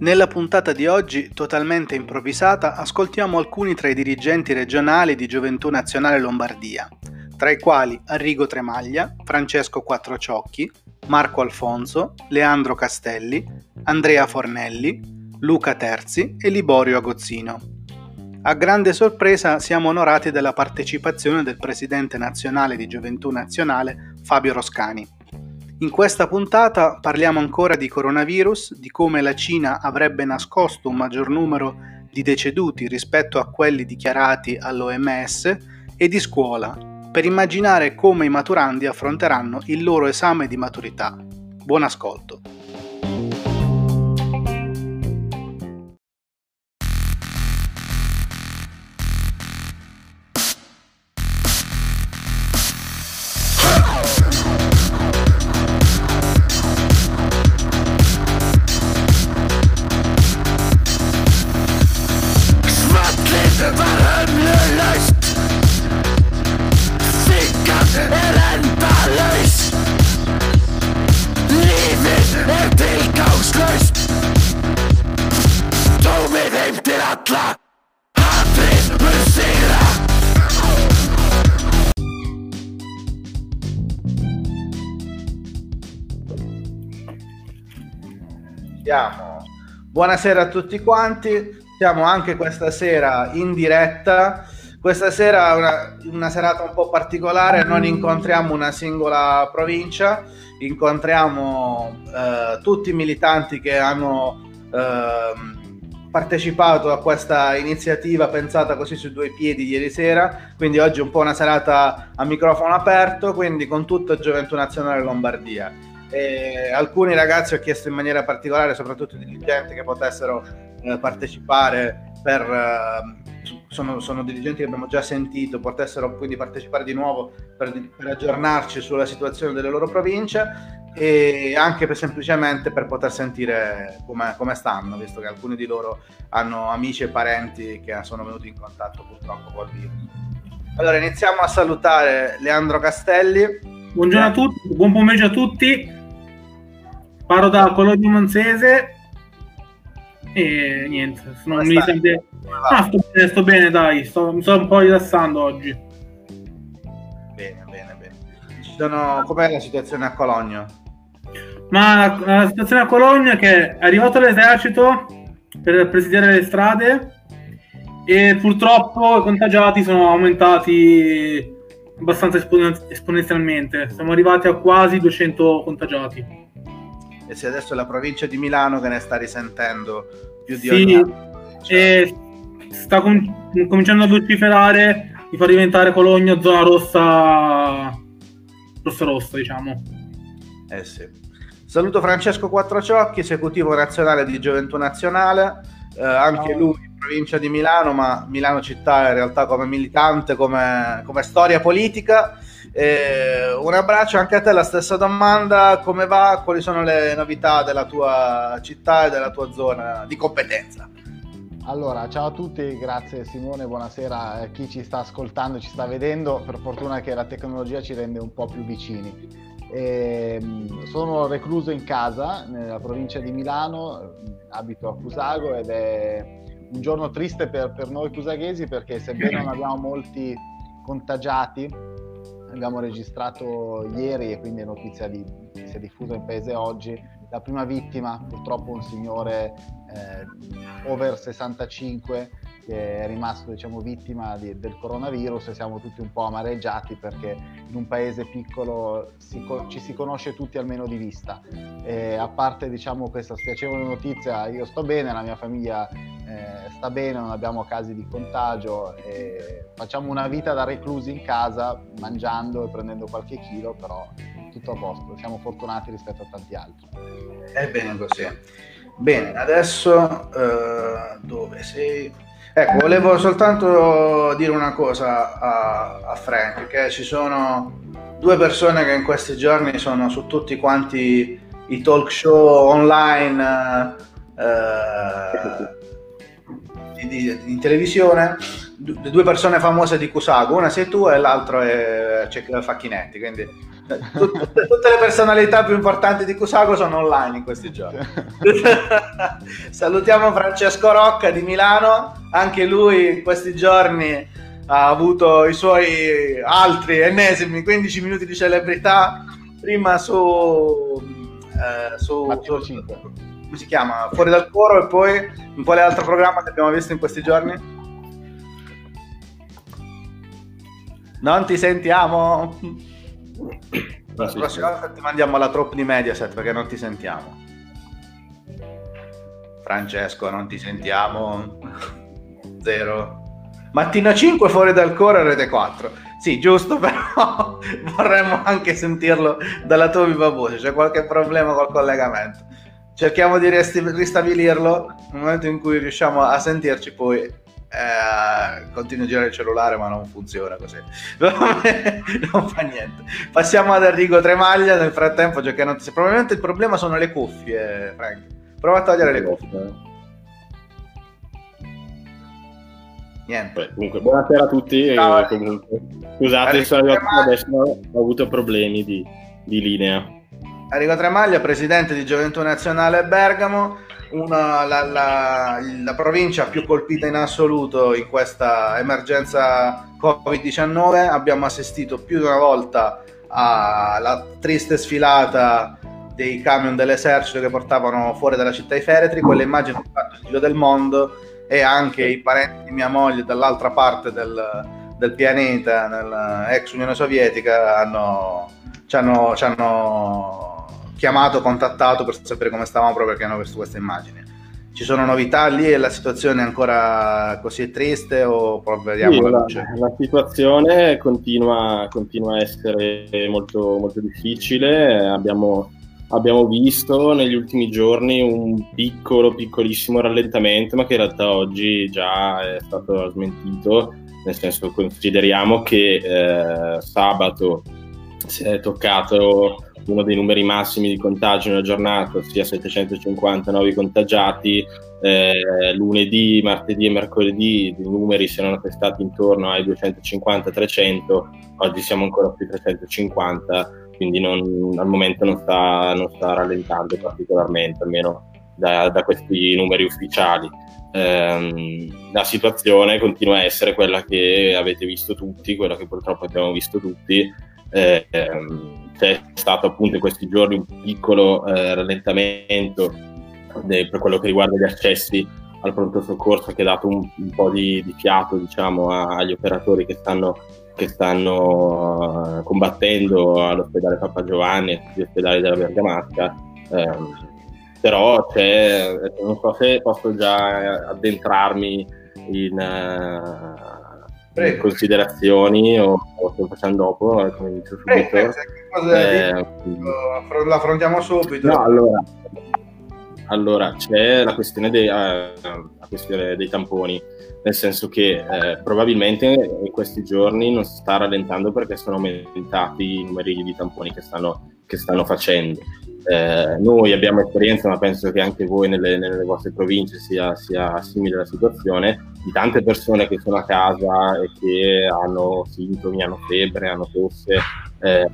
Nella puntata di oggi, totalmente improvvisata, ascoltiamo alcuni tra i dirigenti regionali di Gioventù Nazionale Lombardia, tra i quali Arrigo Tremaglia, Francesco Quattrociocchi, Marco Alfonso, Leandro Castelli, Andrea Fornelli, Luca Terzi e Liborio Agozzino. A grande sorpresa siamo onorati della partecipazione del presidente nazionale di Gioventù Nazionale, Fabio Roscani. In questa puntata parliamo ancora di coronavirus, di come la Cina avrebbe nascosto un maggior numero di deceduti rispetto a quelli dichiarati all'OMS e di scuola, per immaginare come i maturandi affronteranno il loro esame di maturità. Buon ascolto! Buonasera a tutti quanti, siamo anche questa sera in diretta. Questa sera è una, una serata un po' particolare, non incontriamo una singola provincia, incontriamo eh, tutti i militanti che hanno eh, partecipato a questa iniziativa pensata così su due piedi ieri sera, quindi oggi è un po' una serata a microfono aperto, quindi con tutta Gioventù Nazionale Lombardia. E alcuni ragazzi ho chiesto in maniera particolare, soprattutto i dirigenti, che potessero eh, partecipare per... Eh, sono, sono, dirigenti che abbiamo già sentito, potessero quindi partecipare di nuovo per, per aggiornarci sulla situazione delle loro province e anche per, semplicemente per poter sentire come, stanno, visto che alcuni di loro hanno amici e parenti che sono venuti in contatto purtroppo col virus. Allora iniziamo a salutare Leandro Castelli. Buongiorno a tutti, buon pomeriggio a tutti. Parlo da Cologno Monzese e niente, sono un militante. Ah, sto bene, sto bene, dai, sto, mi sto un po' rilassando oggi. Bene, bene, bene. Sono... Com'è la situazione a Cologno? Ma la, la situazione a Cologno è che è arrivato l'esercito per presidiare le strade e purtroppo i contagiati sono aumentati abbastanza esponenzialmente. Siamo arrivati a quasi 200 contagiati e se adesso è la provincia di Milano che ne sta risentendo più di sì, ogni anno. Cioè... sta com- cominciando a vociferare di far diventare Cologno zona rossa rossa rossa diciamo eh sì saluto Francesco Quattrociocchi esecutivo nazionale di Gioventù Nazionale eh, anche no. lui provincia di Milano ma Milano città in realtà come militante come, come storia politica eh, un abbraccio anche a te, la stessa domanda, come va? Quali sono le novità della tua città e della tua zona di competenza? Allora, ciao a tutti, grazie Simone, buonasera a chi ci sta ascoltando, ci sta vedendo, per fortuna che la tecnologia ci rende un po' più vicini. E, ehm, sono recluso in casa nella provincia di Milano, abito a Cusago ed è un giorno triste per, per noi cusaghesi perché sebbene non abbiamo molti contagiati, abbiamo registrato ieri e quindi è notizia di, si è diffusa in paese oggi, la prima vittima purtroppo un signore eh, over 65 che è rimasto diciamo, vittima di, del coronavirus e siamo tutti un po' amareggiati perché in un paese piccolo si, ci si conosce tutti almeno di vista. E a parte diciamo, questa spiacevole notizia, io sto bene, la mia famiglia eh, sta bene, non abbiamo casi di contagio, facciamo una vita da reclusi in casa, mangiando e prendendo qualche chilo, però tutto a posto, siamo fortunati rispetto a tanti altri. È bene così. Bene, adesso eh, dove sei? Ecco, volevo soltanto dire una cosa a, a, Frank, che ci sono due persone che in questi giorni sono su tutti quanti i talk show online eh, di, in televisione, due persone famose di Kusago, una sei tu e l'altro è c'è Facchinetti, quindi tutte, tutte, le personalità più importanti di Cusago sono online in questi giorni. Salutiamo Francesco Rocca di Milano, anche lui in questi giorni ha avuto i suoi altri ennesimi 15 minuti di celebrità, prima su... Eh, su, su come si chiama? Fuori dal coro e poi in quale altro programma che abbiamo visto in questi giorni? Non ti sentiamo. La prossima volta ti mandiamo la troupe di Mediaset perché non ti sentiamo. Francesco, non ti sentiamo. Zero. Mattina 5 fuori dal coro rete 4. Sì, giusto, però vorremmo anche sentirlo dalla tua viva voce. C'è qualche problema col collegamento. Cerchiamo di ristabilirlo nel momento in cui riusciamo a sentirci, poi eh, continuo a girare il cellulare ma non funziona così. Non fa niente. Passiamo ad Enrico Tremaglia. Nel frattempo ti... probabilmente il problema sono le cuffie Frank. Prova a togliere le cuffie. Niente. Beh, comunque buonasera a tutti. Ciao, comunque, scusate sono adesso ho avuto problemi di, di linea. Enrico Tremaglia presidente di Gioventù Nazionale Bergamo una, la, la, la, provincia più colpita in assoluto in questa emergenza Covid-19. Abbiamo assistito più di una volta alla triste sfilata dei camion dell'esercito che portavano fuori dalla città i feretri. Quelle immagini hanno fatto il giro del mondo e anche i parenti di mia moglie dall'altra parte del, del pianeta, nell'ex Unione Sovietica, hanno, ci hanno, ci hanno chiamato, contattato per sapere come stavamo proprio perché hanno visto queste immagini. Ci sono novità lì e la situazione è ancora così triste o vediamo sì, la, la, situazione continua, continua, a essere molto, molto difficile. Abbiamo, abbiamo visto negli ultimi giorni un piccolo, piccolissimo rallentamento, ma che in realtà oggi già è stato smentito, nel senso consideriamo che eh, sabato si è toccato uno dei numeri massimi di contagi nella giornata, ossia 750 nuovi contagiati, eh, lunedì, martedì e mercoledì i numeri si erano attestati intorno ai 250-300, oggi siamo ancora più 350, quindi non, al momento non sta, non sta, rallentando particolarmente, almeno da, da questi numeri ufficiali. Eh, la situazione continua a essere quella che avete visto tutti, quella che purtroppo abbiamo visto tutti. Eh, ehm, c'è stato appunto in questi giorni un piccolo eh, rallentamento de, per quello che riguarda gli accessi al pronto soccorso che ha dato un, un po' di, di fiato diciamo, a, agli operatori che stanno, che stanno uh, combattendo all'ospedale Papa Giovanni e agli ospedali della Bergamasca. Um, però non so se posso già addentrarmi in, uh, considerazioni o, o sto facendo dopo, eh, come dicevo subito. Prego, eh, lo affrontiamo subito. No, allora, allora, c'è la questione, dei, uh, la questione, dei, tamponi, nel senso che eh, probabilmente in questi giorni non si sta rallentando perché sono aumentati i numeri di tamponi che stanno, che stanno facendo. Eh, noi abbiamo esperienza, ma penso che anche voi nelle, nelle vostre province sia, sia, simile la situazione, di tante persone che sono a casa e che hanno sintomi, hanno febbre, hanno tosse eh,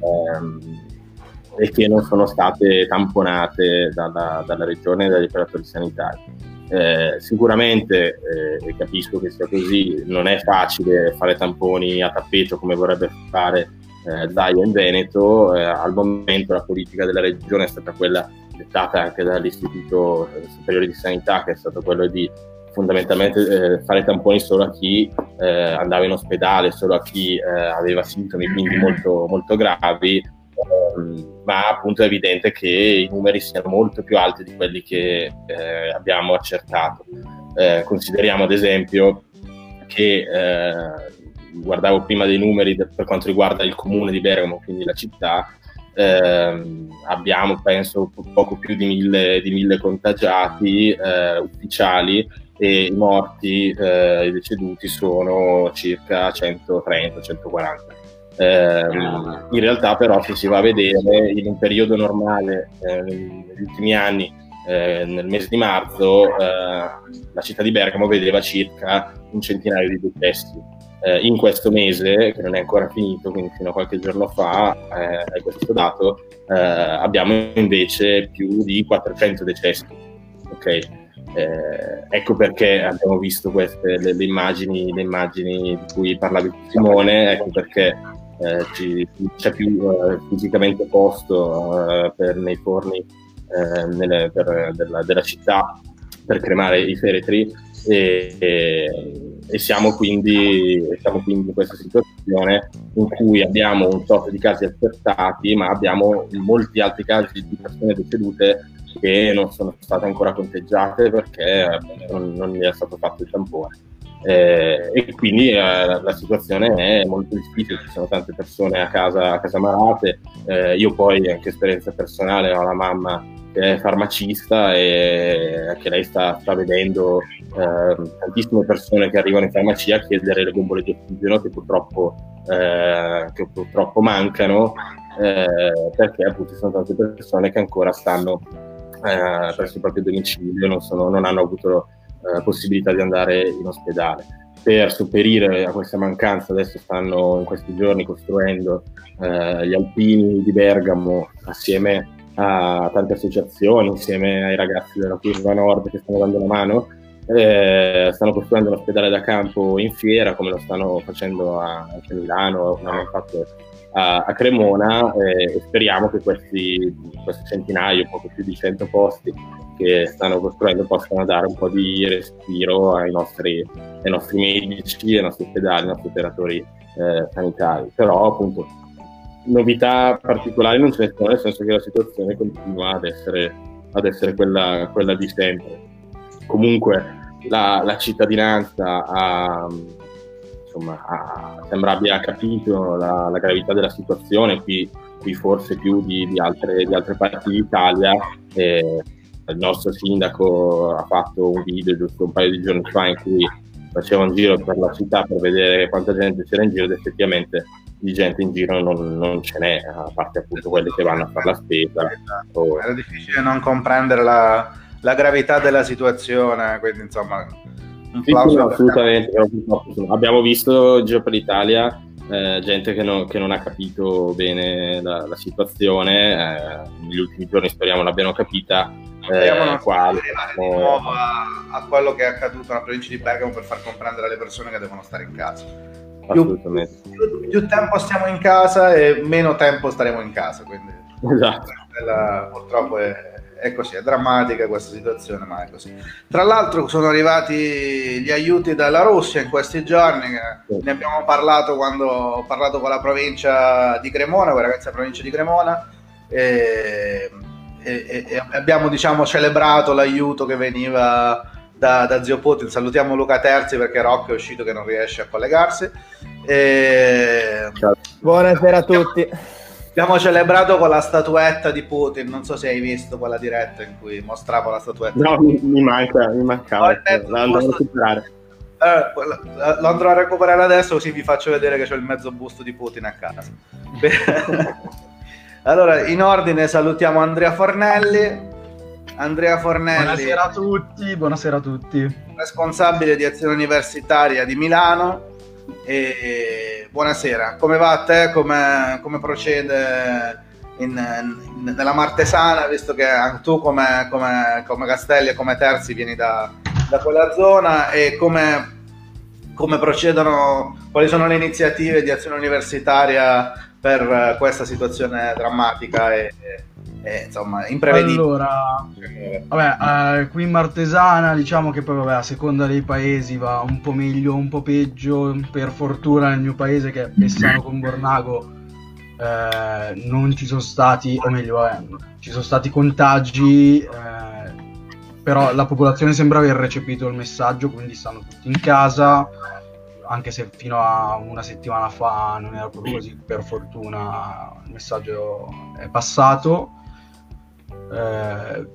e che non sono state tamponate dalla, dalla regione e dagli operatori sanitari. Eh, sicuramente, eh, capisco che sia così, non è facile fare tamponi a tappeto come vorrebbe fare eh, Zaia in Veneto, eh, al momento la politica della regione è stata quella dettata anche dall'Istituto Superiore di Sanità, che è stato quello di fondamentalmente eh, fare tamponi solo a chi eh, andava in ospedale, solo a chi eh, aveva sintomi quindi molto, molto gravi, ehm, ma appunto è evidente che i numeri siano molto più alti di quelli che eh, abbiamo accertato. consideriamo ad esempio che guardavo prima dei numeri per quanto riguarda il comune di Bergamo, quindi la città, eh, abbiamo penso poco più di mille, di mille contagiati eh, ufficiali e i morti, eh, i deceduti sono circa 130-140. Eh, in realtà però se si va a vedere in un periodo normale eh, negli ultimi anni eh, nel mese di marzo eh, la città di Bergamo vedeva circa un centinaio di decessi Eh, in questo mese, che non è ancora finito, quindi fino a qualche giorno fa, eh, questo dato, eh, abbiamo invece più di 400 decessi. Okay? Eh, ecco perché abbiamo visto queste le, le, immagini, le immagini di cui parlavi Simone, ecco perché eh, ci, c'è più eh, fisicamente posto eh, per, nei forni eh, nelle, per, della, della, città per cremare i feretri e, e, e siamo, quindi, siamo, quindi, in questa situazione in cui abbiamo un tot di casi accertati ma abbiamo molti altri casi di persone decedute che non sono state ancora conteggiate perché non, non è stato fatto il tampone. Eh, e quindi eh, la situazione è molto difficile, ci sono tante persone a casa, a casa malate, eh, io poi anche esperienza personale ho la mamma che è farmacista e che lei sta, sta vedendo ehm, tantissime persone che arrivano in farmacia a chiedere le bombole di ossigeno che purtroppo, eh, che purtroppo mancano eh, perché appunto sono tante persone che ancora stanno eh, presso il proprio domicilio, non, sono, non hanno avuto eh, possibilità di andare in ospedale. Per sopperire a questa mancanza adesso stanno in questi giorni costruendo eh, gli alpini di Bergamo assieme a tante associazioni, insieme ai ragazzi della Curva Nord che stanno dando la mano, eh, stanno costruendo un ospedale da campo in fiera come lo stanno facendo a, anche a Milano, come hanno fatto a, a Cremona eh, e speriamo che questi, questi centinaio, poco più di 100 posti che stanno costruendo possano dare un po' di respiro ai nostri, ai nostri medici, ai nostri ospedali, ai nostri operatori eh, sanitari. Però appunto novità particolari non ce ne sono, nel senso che la situazione continua ad essere, ad essere quella, quella, di sempre. Comunque la, la cittadinanza ha, insomma, ha, sembra abbia capito la, la, gravità della situazione, qui, qui forse più di, di, altre, di altre parti d'Italia. Eh, il nostro sindaco ha fatto un video giusto un paio di giorni fa in cui faceva un giro per la città per vedere quanta gente c'era in giro ed effettivamente di gente in giro non, non ce n'è, a parte appunto quelli che vanno a fare la spesa. O... Era difficile non comprendere la, la, gravità della situazione, quindi insomma un sì, no, assolutamente. Abbiamo visto in giro per l'Italia eh, gente che non, che non, ha capito bene la, la situazione, eh, negli ultimi giorni speriamo l'abbiano capita Speriamo eh, qua, arrivare di nuovo a, a, quello che è accaduto nella provincia di Bergamo per far comprendere alle persone che devono stare in casa. Più, più, più, tempo stiamo in casa e meno tempo staremo in casa. Quindi esatto. la, purtroppo è, è, così, è drammatica questa situazione, ma è così. Tra l'altro sono arrivati gli aiuti dalla Russia in questi giorni, ne abbiamo parlato quando ho parlato con la provincia di Cremona, con i ragazzi della provincia di Cremona. E e, e abbiamo diciamo, celebrato l'aiuto che veniva da, da, zio Putin. Salutiamo Luca Terzi perché Rocco è uscito che non riesce a collegarsi. E... Buonasera a tutti. Abbiamo celebrato con la statuetta di Putin. Non so se hai visto quella diretta in cui mostravo la statuetta. No, mi, mi manca, mi mancava. La andrò a recuperare. Eh, lo andrò a recuperare adesso così vi faccio vedere che c'è il mezzo busto di Putin a casa. Allora, in ordine salutiamo Andrea Fornelli. Andrea Fornelli. Buonasera a tutti, buonasera a tutti. Responsabile di azione universitaria di Milano. E buonasera, come va a te? Come, come procede in, in, nella Martesana, visto che tu come, come, come Castelli e come Terzi vieni da, da quella zona e come, come procedono, quali sono le iniziative di azione universitaria per eh, questa situazione drammatica e, e insomma imprevedibile. Allora, vabbè, eh, qui in Martesana diciamo che poi vabbè, a seconda dei paesi va un po' meglio, un po' peggio. Per fortuna nel mio paese che è Pessano con Bornago eh, non ci sono stati, o meglio, vabbè, ci sono stati contagi. Eh, però la popolazione sembra aver recepito il messaggio, quindi stanno tutti in casa anche se fino a una settimana fa non era proprio così, per fortuna il messaggio è passato. Eh,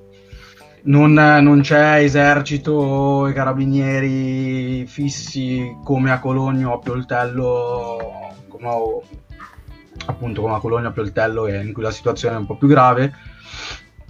non, non, c'è esercito e carabinieri fissi come a Cologno o a Pioltello, come ho, appunto come a Cologno a Pioltello, in cui la situazione è un po' più grave.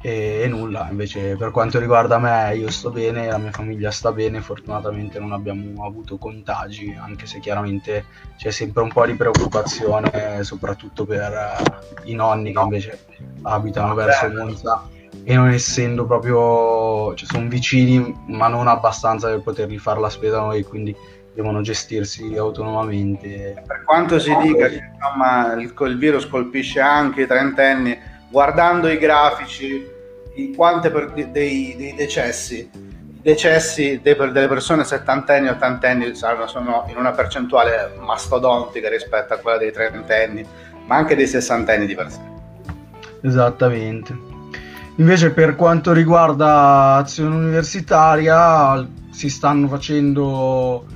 E, e, nulla, invece per quanto riguarda me io sto bene, la mia famiglia sta bene, fortunatamente non abbiamo avuto contagi, anche se chiaramente c'è sempre un po' di preoccupazione, soprattutto per uh, i nonni che invece abitano verso Monza e non essendo proprio, cioè sono vicini ma non abbastanza per poterli fare la spesa noi, quindi devono gestirsi autonomamente. Per quanto si dica che insomma, il, il virus colpisce anche i trentenni, guardando i grafici, i, quante per, dei, dei, decessi, i decessi delle persone settantenni e ottantenni sono, sono in una percentuale mastodontica rispetto a quella dei trentenni, ma anche dei sessantenni di per sé. Esattamente. Invece per quanto riguarda azione universitaria si stanno facendo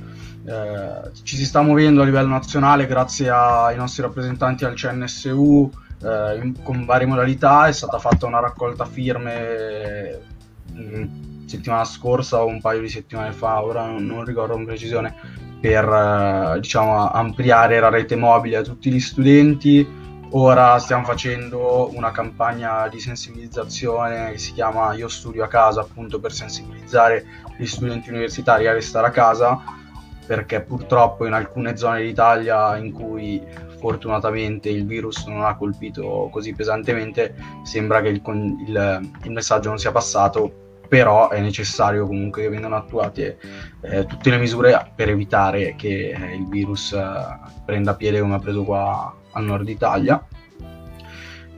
eh, ci si sta muovendo a livello nazionale grazie ai nostri rappresentanti al CNSU eh, in, con varie modalità. È stata fatta una raccolta firme mh, settimana scorsa o un paio di settimane fa, ora non, non ricordo con precisione, per eh, diciamo, ampliare la rete mobile a tutti gli studenti. Ora stiamo facendo una campagna di sensibilizzazione che si chiama Io studio a casa, appunto per sensibilizzare gli studenti universitari a restare a casa, perché purtroppo in alcune zone d'Italia in cui fortunatamente il virus non ha colpito così pesantemente, sembra che il, il, il messaggio non sia passato, però è necessario comunque che vengano attuate eh, tutte le misure per evitare che eh, il virus eh, prenda piede come ha preso qua al nord Italia.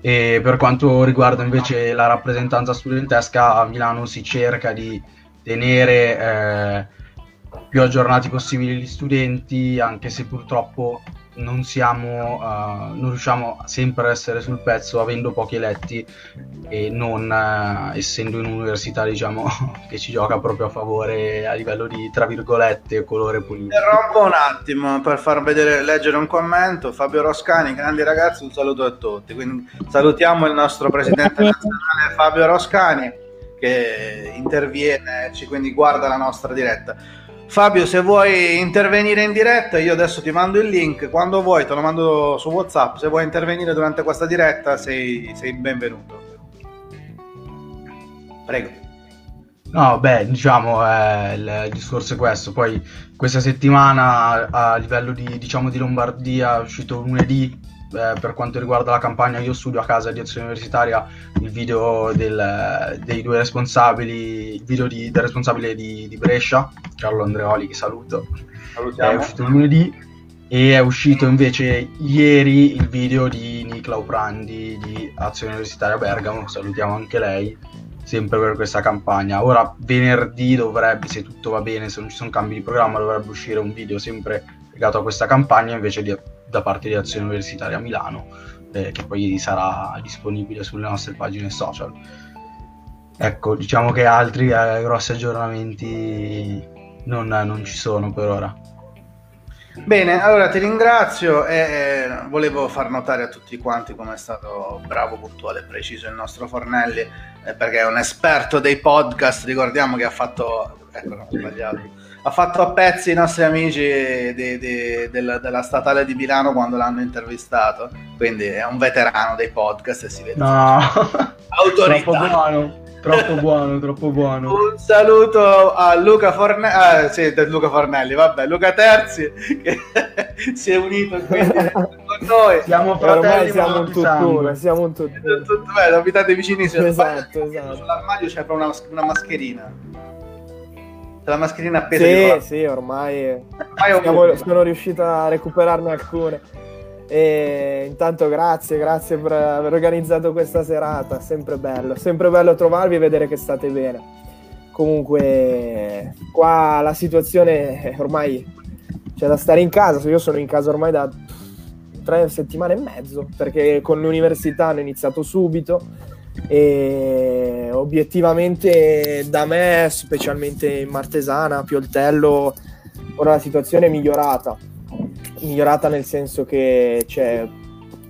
E per quanto riguarda invece la rappresentanza studentesca, a Milano si cerca di tenere eh, più aggiornati possibili gli studenti, anche se purtroppo non siamo, uh, non riusciamo sempre a essere sul pezzo avendo pochi eletti e non uh, essendo in un'università diciamo che ci gioca proprio a favore a livello di tra virgolette colore politico. Interrompo un attimo per far vedere, leggere un commento. Fabio Roscani, grandi ragazzi, un saluto a tutti. Quindi salutiamo il nostro presidente nazionale Fabio Roscani che interviene, quindi guarda la nostra diretta. Fabio, se vuoi intervenire in diretta, io adesso ti mando il link. Quando vuoi, te lo mando su WhatsApp. Se vuoi intervenire durante questa diretta, sei, sei benvenuto. Prego. No, beh, diciamo, eh, il discorso è questo. Poi questa settimana a livello di, diciamo, di Lombardia è uscito lunedì eh, per quanto riguarda la campagna Io studio a casa di azione universitaria, il video del, dei due responsabili, il video di, del responsabile di, di, Brescia, Carlo Andreoli, che saluto, Salutiamo. è uscito lunedì e è uscito invece ieri il video di Nicla Uprandi di Azione Universitaria Bergamo, salutiamo anche lei, sempre per questa campagna. Ora venerdì dovrebbe, se tutto va bene, se non ci sono cambi di programma, dovrebbe uscire un video sempre legato a questa campagna invece di da parte di Azione Universitaria Milano, eh, che poi sarà disponibile sulle nostre pagine social. Ecco, diciamo che altri eh, grossi aggiornamenti non, non, ci sono per ora. Bene, allora ti ringrazio e eh, volevo far notare a tutti quanti come è stato bravo, puntuale e preciso il nostro Fornelli, eh, perché è un esperto dei podcast, ricordiamo che ha fatto... Ecco, no, ho sbagliato ha fatto a pezzi i nostri amici di, di, della, della, statale di Milano quando l'hanno intervistato. Quindi è un veterano dei podcast e si vede. No, autorità. Troppo buono. Troppo buono, troppo buono. Un saluto a Luca Fornelli, ah, sì, Luca Fornelli, vabbè, Luca Terzi che si è unito qui con noi. Siamo fratelli, siamo un tutt'uno, siamo un tutt'uno. abitate vicinissimi. Esatto, esatto. Sull'armadio c'è proprio una, una mascherina la mascherina appesa sì, sì, ormai, ormai siamo, sono riuscito a recuperarne alcune. E intanto grazie, grazie per aver organizzato questa serata, sempre bello, sempre bello trovarvi e vedere che state bene. Comunque qua la situazione ormai c'è da stare in casa, io sono in casa ormai da tre settimane e mezzo, perché con l'università hanno iniziato subito e obiettivamente da me, specialmente in Martesana, Pioltello, ora la situazione è migliorata, migliorata nel senso che c'è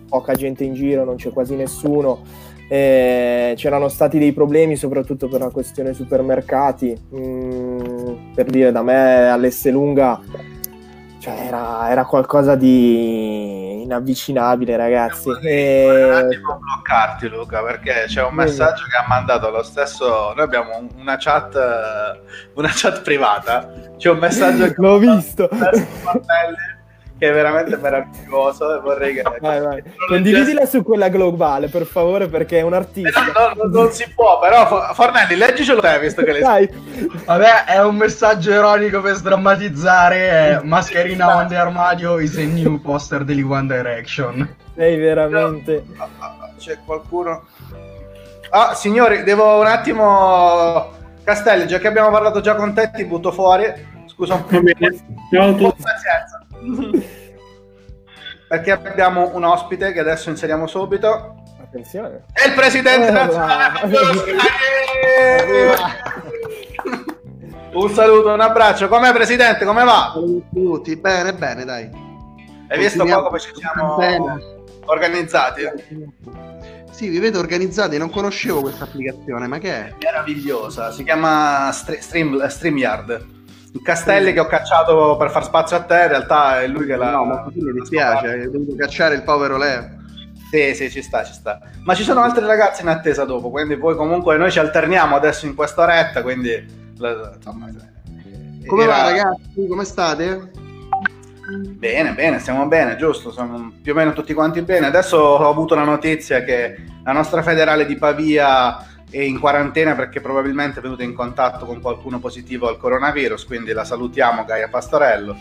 poca gente in giro, non c'è quasi nessuno. Eh, c'erano stati dei problemi soprattutto per la questione supermercati mm, per dire da me all'Esselunga cioè era, era qualcosa di inavvicinabile, ragazzi. Un E... attimo bloccarti Luca perché c'è un messaggio che ha mandato lo stesso noi abbiamo un- una chat eh, una chat privata c'è un messaggio che L'ho visto. stesso Martelli, che è veramente meraviglioso e vorrei che Vai, vai. Condividila su quella globale, per favore, perché è un Eh, artista. no, no, non si può però Fo- Fornelli leggicelo te visto che le Dai, Vabbè, è un messaggio ironico per sdrammatizzare. eh, Mascherina on the armadio is a new poster di One Direction. sei veramente... C'è qualcuno ah signori devo un attimo Castelli già che abbiamo parlato già con te ti butto fuori scusa un po'. Ciao a tutti. pazienza perché abbiamo un ospite che adesso inseriamo subito Attenzione. è il presidente Eh, nazionale un saluto un abbraccio com'è presidente come va? tutti bene bene dai hai visto Continuiamo. qua come ci siamo Bene. organizzati? sì vi vedo organizzati non conoscevo questa applicazione ma che è? meravigliosa, si chiama Stre- Stream, StreamYard. Castelli che ho cacciato per far spazio a te, in realtà è lui che l'ha... no ma così mi dispiace hai dovuto cacciare il povero Leo Sì, sì, ci sta, ci sta. Ma ci sono altri ragazzi in attesa dopo, quindi poi comunque noi ci alterniamo adesso in quest'oretta, quindi... la- Insomma, come era- va ragazzi come state? Bene, bene, stiamo bene, giusto, siamo più o meno tutti quanti bene. Adesso ho avuto la notizia che la nostra federale di Pavia è in quarantena perché probabilmente è venuta in contatto con qualcuno positivo al coronavirus, quindi la salutiamo Gaia Pastorello.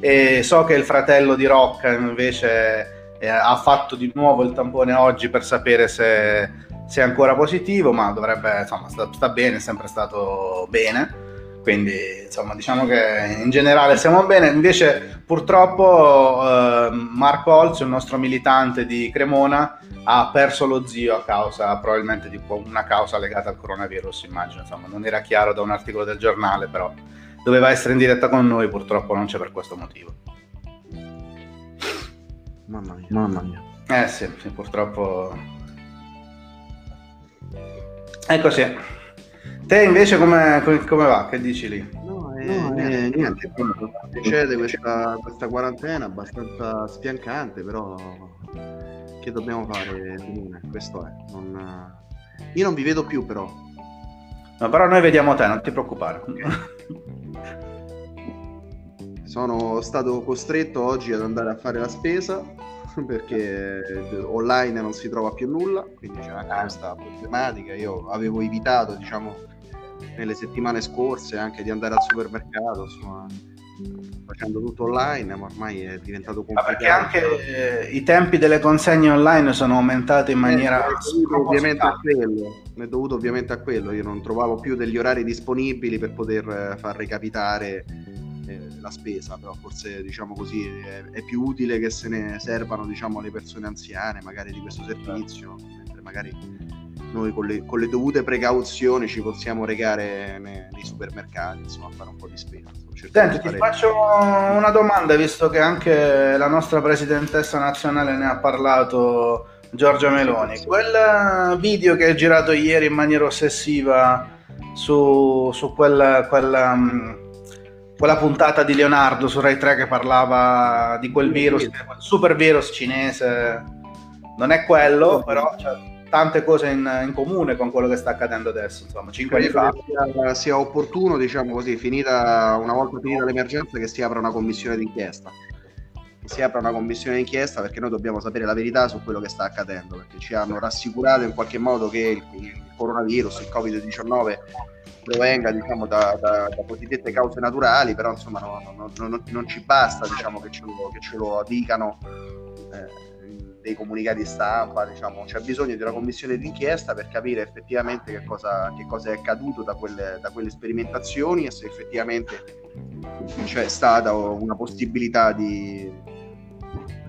E so che il fratello di Rocca invece eh, ha fatto di nuovo il tampone oggi per sapere se, se è ancora positivo, ma dovrebbe, insomma, sta, sta bene, è sempre stato bene. Quindi, insomma, diciamo che in generale siamo bene. Invece, purtroppo, eh, Marco Olzio, il nostro militante di Cremona, ha perso lo zio a causa probabilmente di una causa legata al coronavirus. Immagino, insomma, non era chiaro da un articolo del giornale, però doveva essere in diretta con noi. Purtroppo non c'è per questo motivo. mamma mia mamma mia Eh sì, sì, purtroppo. È così. Te invece come, come- va? Che dici lì? no, eh, niente, niente succede questa, questa quarantena abbastanza sfiancante però che dobbiamo fare questo è non- io non vi vedo più però No, però noi vediamo te, non ti preoccupare. Sono stato costretto oggi ad andare a fare la spesa perché online non si trova più nulla, quindi c'è anche questa problematica. Io avevo evitato, diciamo, nelle settimane scorse anche di andare al supermercato, insomma, facendo tutto online, ma ormai è diventato Ma complicato. perché anche eh, i tempi delle consegne online sono aumentati in maniera Eh, dovuto ovviamente a quello, è dovuto ovviamente a quello. Io non trovavo più degli orari disponibili per poter eh, far recapitare eh, la spesa, però forse diciamo così è, è più utile che se ne servano diciamo le persone anziane magari di questo servizio, mentre magari noi con le, con le dovute precauzioni ci possiamo recare ne- nei supermercati, insomma, a fare un po' di spesa. Senti, di ti fare- faccio una domanda, visto che anche la nostra presidentessa nazionale ne ha parlato, Giorgia Meloni. Quel video che hai girato ieri in maniera ossessiva su, su quel- quella, mm, quella puntata di Leonardo su Rai 3 che parlava di quel virus, quel super virus cinese, non è quello, però c'è tante cose in, in comune con quello che sta accadendo adesso, insomma, cinque anni fa. Sia, sia opportuno, diciamo così, finita, una volta finita l'emergenza, che si apra una commissione d'inchiesta. Che Si apra una commissione d'inchiesta perché noi dobbiamo sapere la verità su quello che sta accadendo, perché ci hanno rassicurato in qualche modo che il, il coronavirus, il Covid-19 provenga diciamo, da, da- da cosiddette cause naturali, però insomma no- no- no- non ci basta diciamo, che, ce lo, che ce lo dicano eh, dei comunicati stampa, diciamo, c'è bisogno di una commissione d'inchiesta per capire effettivamente che cosa, che cosa è accaduto da quelle, da quelle sperimentazioni e se effettivamente c'è stata una possibilità di,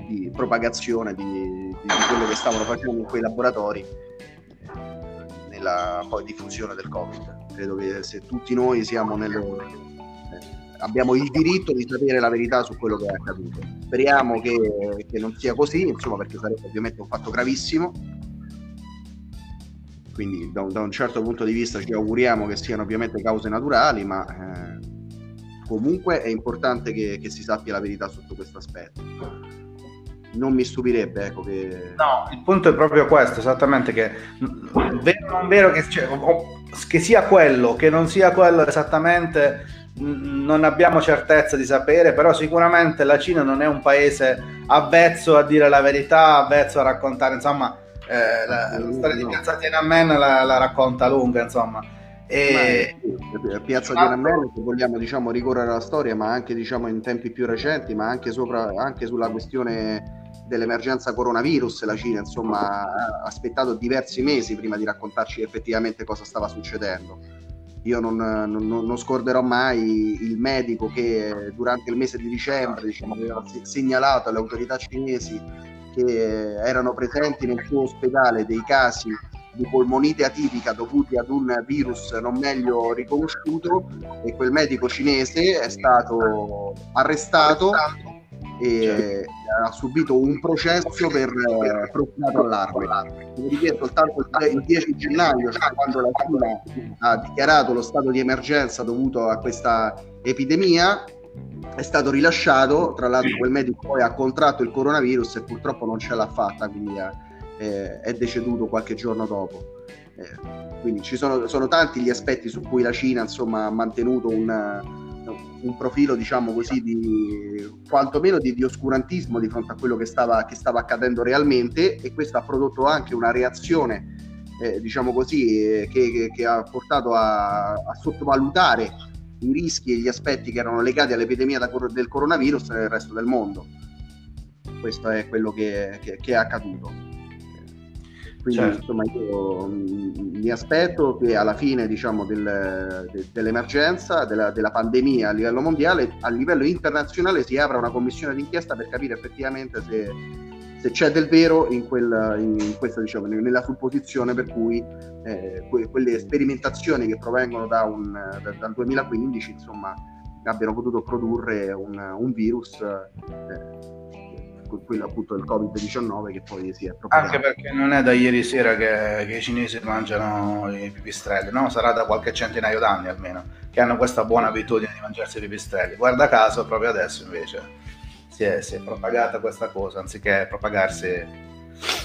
di propagazione di, di- di quello che stavano facendo in quei laboratori nella poi diffusione del Covid. Credo che se tutti noi siamo nel, abbiamo il diritto di sapere la verità su quello che è accaduto. Speriamo che, che non sia così, insomma, perché sarebbe ovviamente un fatto gravissimo. Quindi da un, da un certo punto di vista ci auguriamo che siano ovviamente cause naturali, ma eh, comunque è importante che, che si sappia la verità sotto questo aspetto. non mi stupirebbe ecco, che... No, il punto è proprio questo, esattamente, che vero o non vero che, cioè, che sia quello, che non sia quello esattamente, non abbiamo certezza di sapere, però sicuramente la Cina non è un paese avvezzo a dire la verità, avvezzo a raccontare, insomma, eh, la, la, storia di Piazza Tiananmen la, la racconta lunga, insomma. E... Piazza Tiananmen, se vogliamo diciamo, ricorrere alla storia, ma anche diciamo, in tempi più recenti, ma anche, sopra, anche sulla questione dell'emergenza coronavirus, la Cina insomma ha aspettato diversi mesi prima di raccontarci effettivamente cosa stava succedendo. Io non, non, non scorderò mai il medico che durante il mese di dicembre diciamo, aveva segnalato alle autorità cinesi che erano presenti nel suo ospedale dei casi di polmonite atipica dovuti ad un virus non meglio riconosciuto e quel medico cinese è stato arrestato e ha subito un processo per eh, procurato allarme. Dire, soltanto il 10 gennaio, cioè quando la Cina ha dichiarato lo stato di emergenza dovuto a questa epidemia, è stato rilasciato, tra l'altro quel medico poi ha contratto il coronavirus e purtroppo non ce l'ha fatta, quindi è, è deceduto qualche giorno dopo. Eh, quindi ci sono, sono, tanti gli aspetti su cui la Cina insomma, ha mantenuto un, un profilo, diciamo così, di quantomeno di, di, oscurantismo di fronte a quello che stava, che stava accadendo realmente e questo ha prodotto anche una reazione, eh, diciamo così, eh, che, che, che, ha portato a, a, sottovalutare i rischi e gli aspetti che erano legati all'epidemia da, del coronavirus nel resto del mondo. Questo è quello che, che è accaduto. Quindi certo. insomma io mm, mi aspetto che alla fine diciamo, del, de, dell'emergenza, della, della, pandemia a livello mondiale, a livello internazionale si apra una commissione d'inchiesta per capire effettivamente se, se c'è del vero in, quel, in questa, diciamo, nella supposizione per cui eh, que, quelle sperimentazioni che provengono da un, da, dal 2015 insomma, abbiano potuto produrre un, un virus eh, quello appunto del Covid-19 che poi si è propagato. Anche perché non è da ieri sera che, che i cinesi mangiano i pipistrelli, no? Sarà da qualche centinaio d'anni almeno, che hanno questa buona abitudine di mangiarsi i pipistrelli. Guarda caso, proprio adesso invece si è, si è propagata questa cosa, anziché propagarsi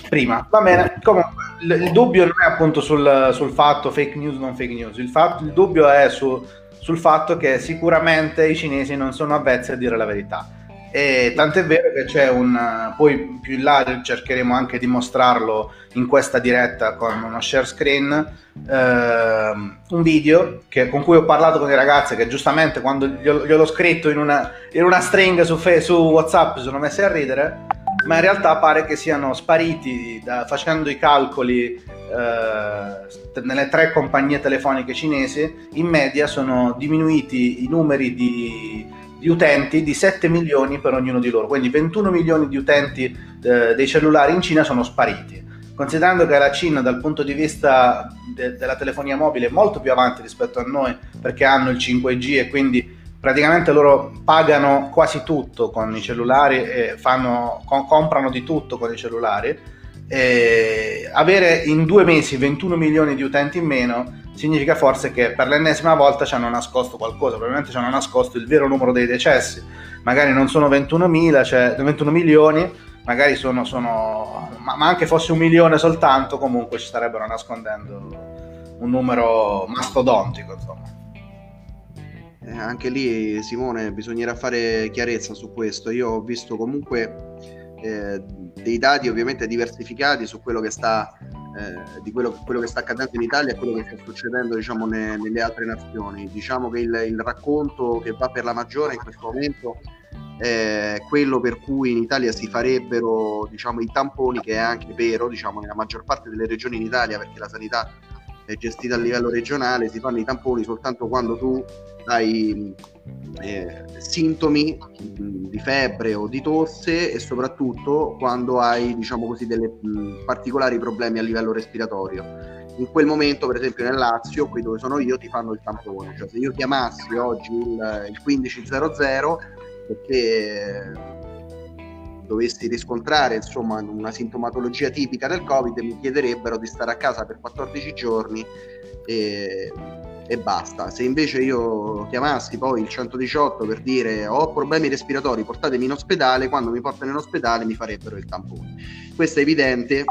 prima. Va bene, comunque il, il dubbio non è appunto sul, sul, fatto fake news non fake news, il, fatto, il dubbio è su, sul fatto che sicuramente i cinesi non sono avvezzi a dire la verità e tant'è vero che c'è un poi più in là cercheremo anche di mostrarlo in questa diretta con uno share screen eh, un video che, con cui ho parlato con i ragazzi che giustamente quando gliel'ho scritto in una, in una string su, su whatsapp sono messi a ridere ma in realtà pare che siano spariti da, facendo i calcoli eh, nelle tre compagnie telefoniche cinesi. In media sono diminuiti i numeri di di utenti di 7 milioni per ognuno di loro, quindi 21 milioni di utenti eh, dei cellulari in Cina sono spariti. Considerando che la Cina dal punto di vista de- della telefonia mobile è molto più avanti rispetto a noi perché hanno il 5G e quindi praticamente loro pagano quasi tutto con i cellulari e fanno, com- comprano di tutto con i cellulari, e avere in due mesi 21 milioni di utenti in meno significa forse che per l'ennesima volta ci hanno nascosto qualcosa, probabilmente ci hanno nascosto il vero numero dei decessi, magari non sono 21.000, cioè 21 milioni, magari sono, sono ma, ma, anche fosse un milione soltanto, comunque ci starebbero nascondendo un numero mastodontico, insomma. Eh, anche lì, Simone, bisognerà fare chiarezza su questo. Io ho visto comunque eh, dei dati ovviamente diversificati su quello che sta eh, di quello, quello, che sta accadendo in Italia e quello che sta succedendo diciamo, ne, nelle altre nazioni. Diciamo che il, il, racconto che va per la maggiore in questo momento è quello per cui in Italia si farebbero diciamo, i tamponi, che è anche vero diciamo, nella maggior parte delle regioni in Italia, perché la sanità è gestita a livello regionale, si fanno i tamponi soltanto quando tu hai eh, sintomi di febbre o di tosse e soprattutto quando hai diciamo così dei particolari problemi a livello respiratorio. In quel momento per esempio nel Lazio qui dove sono io ti fanno il tampone. Cioè se io chiamassi oggi il, il 1500 perché dovessi riscontrare insomma una sintomatologia tipica del covid mi chiederebbero di stare a casa per 14 giorni e e basta. Se invece io chiamassi poi il 118 per dire ho problemi respiratori, portatemi in ospedale, quando mi portano in ospedale mi farebbero il tampone. Questo è evidente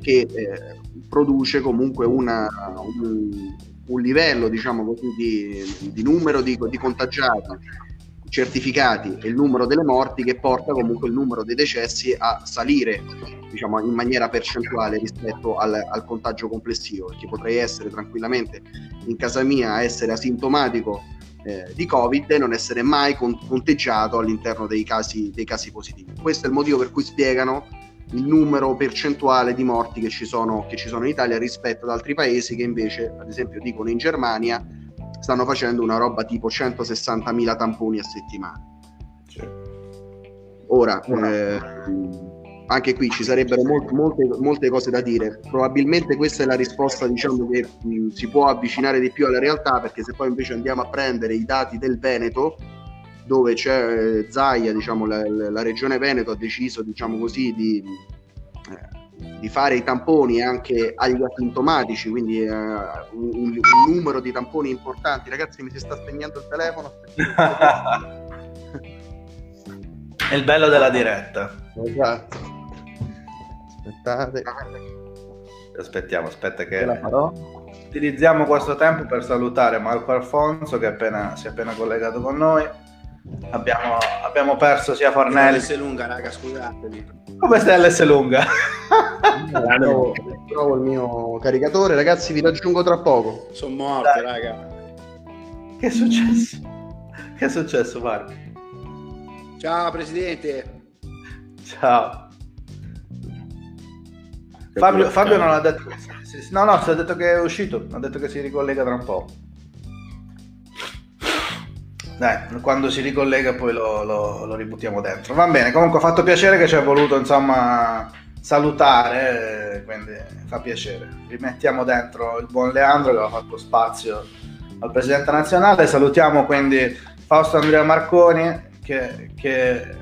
che eh, produce comunque una, un, un, livello diciamo così, di, di numero di, di contagiati certificati e il numero delle morti che porta comunque il numero dei decessi a salire diciamo, in maniera percentuale rispetto al, al contagio complessivo, perché potrei essere tranquillamente in casa mia a essere asintomatico eh, di Covid e non essere mai con- conteggiato all'interno dei casi, dei casi positivi. Questo è il motivo per cui spiegano il numero percentuale di morti che ci, sono, che ci sono in Italia rispetto ad altri paesi che invece, ad esempio, dicono in Germania stanno facendo una roba tipo 160.000 tamponi a settimana. Ora, eh, anche qui ci sarebbero molte, molte, molte, cose da dire. Probabilmente questa è la risposta diciamo, che mh, si può avvicinare di più alla realtà, perché se poi invece andiamo a prendere i dati del Veneto, dove c'è eh, Zaia, diciamo, la, la, regione Veneto ha deciso diciamo così, di, eh, di fare i tamponi anche agli asintomatici, quindi uh, un, un, numero di tamponi importanti. Ragazzi, mi si sta spegnendo il telefono. È il bello della diretta. Esatto. Aspettate. Aspettiamo, aspetta che utilizziamo questo tempo per salutare Marco Alfonso che appena, si è appena collegato con noi. Abbiamo, abbiamo perso sia Fornelli. L'S lunga, raga, scusatemi. Come stai l'S lunga? trovo, trovo, il mio caricatore, ragazzi, vi raggiungo tra poco. Sono morto, Dai. raga. Che è successo? Che è successo, Marco? Ciao, presidente. Ciao. Fabio, Fabio non ha detto che... No, no, si è detto che è uscito, ha detto che si ricollega tra un po'. Dai, quando si ricollega poi lo, lo, lo ributtiamo dentro. Va bene, comunque ha fatto piacere che ci ha voluto insomma salutare, quindi fa piacere. Rimettiamo dentro il buon Leandro che ha fatto spazio al presidente nazionale. Salutiamo quindi Fausto Andrea Marconi che, che eh,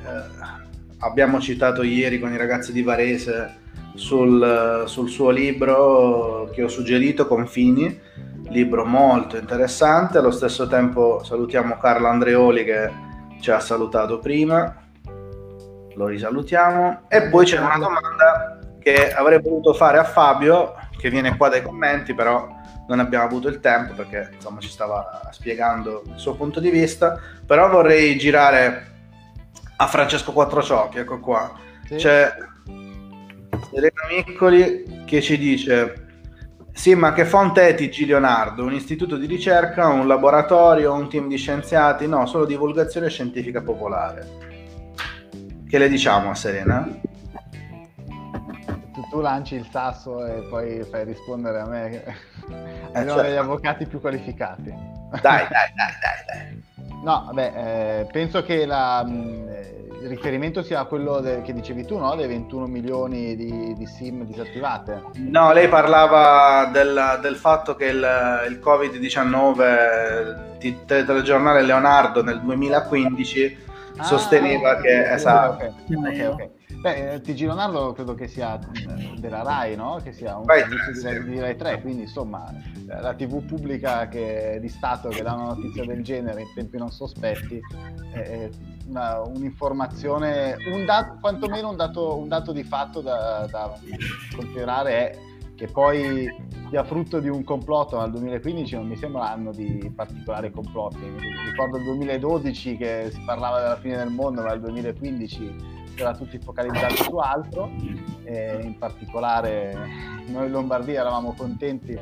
abbiamo citato ieri con i ragazzi di Varese sul, sul suo libro che ho suggerito, Confini libro molto interessante. Allo stesso tempo salutiamo Carlo Andreoli che ci ha salutato prima, lo risalutiamo. E poi c'è una domanda che avrei voluto fare a Fabio, che viene qua dai commenti, però non abbiamo avuto il tempo perché insomma ci stava spiegando il suo punto di vista. Però vorrei girare a Francesco Quattrociocchi, ecco qua. Sì. C'è Serena Miccoli che ci dice sì, ma che fonte è TG Leonardo? Un istituto di ricerca, un laboratorio, un team di scienziati? No, solo divulgazione scientifica popolare. Che le diciamo a Serena? Tu, tu lanci il sasso e poi fai rispondere a me. Eh, Abbiamo certo. degli avvocati più qualificati. Dai, dai, dai, dai, dai. No, vabbè, eh, penso che la, mh, il riferimento sia quello de- che dicevi tu, no? Dei 21 milioni di, di SIM disattivate. No, lei parlava del, del fatto che il, il Covid-19, il telegiornale Leonardo nel 2015 ah, sosteneva okay, che... Okay, esatto. Okay, ok, Beh, TG Leonardo credo che sia eh, della RAI, no? Che sia un Rai servizio di, Rai 3, quindi insomma la TV pubblica che, di Stato che dà una notizia del genere in tempi non sospetti è una, un'informazione, un dato, quantomeno un dato, un dato di fatto da, da considerare è che poi sia frutto di un complotto nel 2015 non mi sembra anno di particolari complotti. Ricordo il 2012 che si parlava della fine del mondo, ma nel 2015 era tutti focalizzati su altro, e in particolare noi in Lombardia eravamo contenti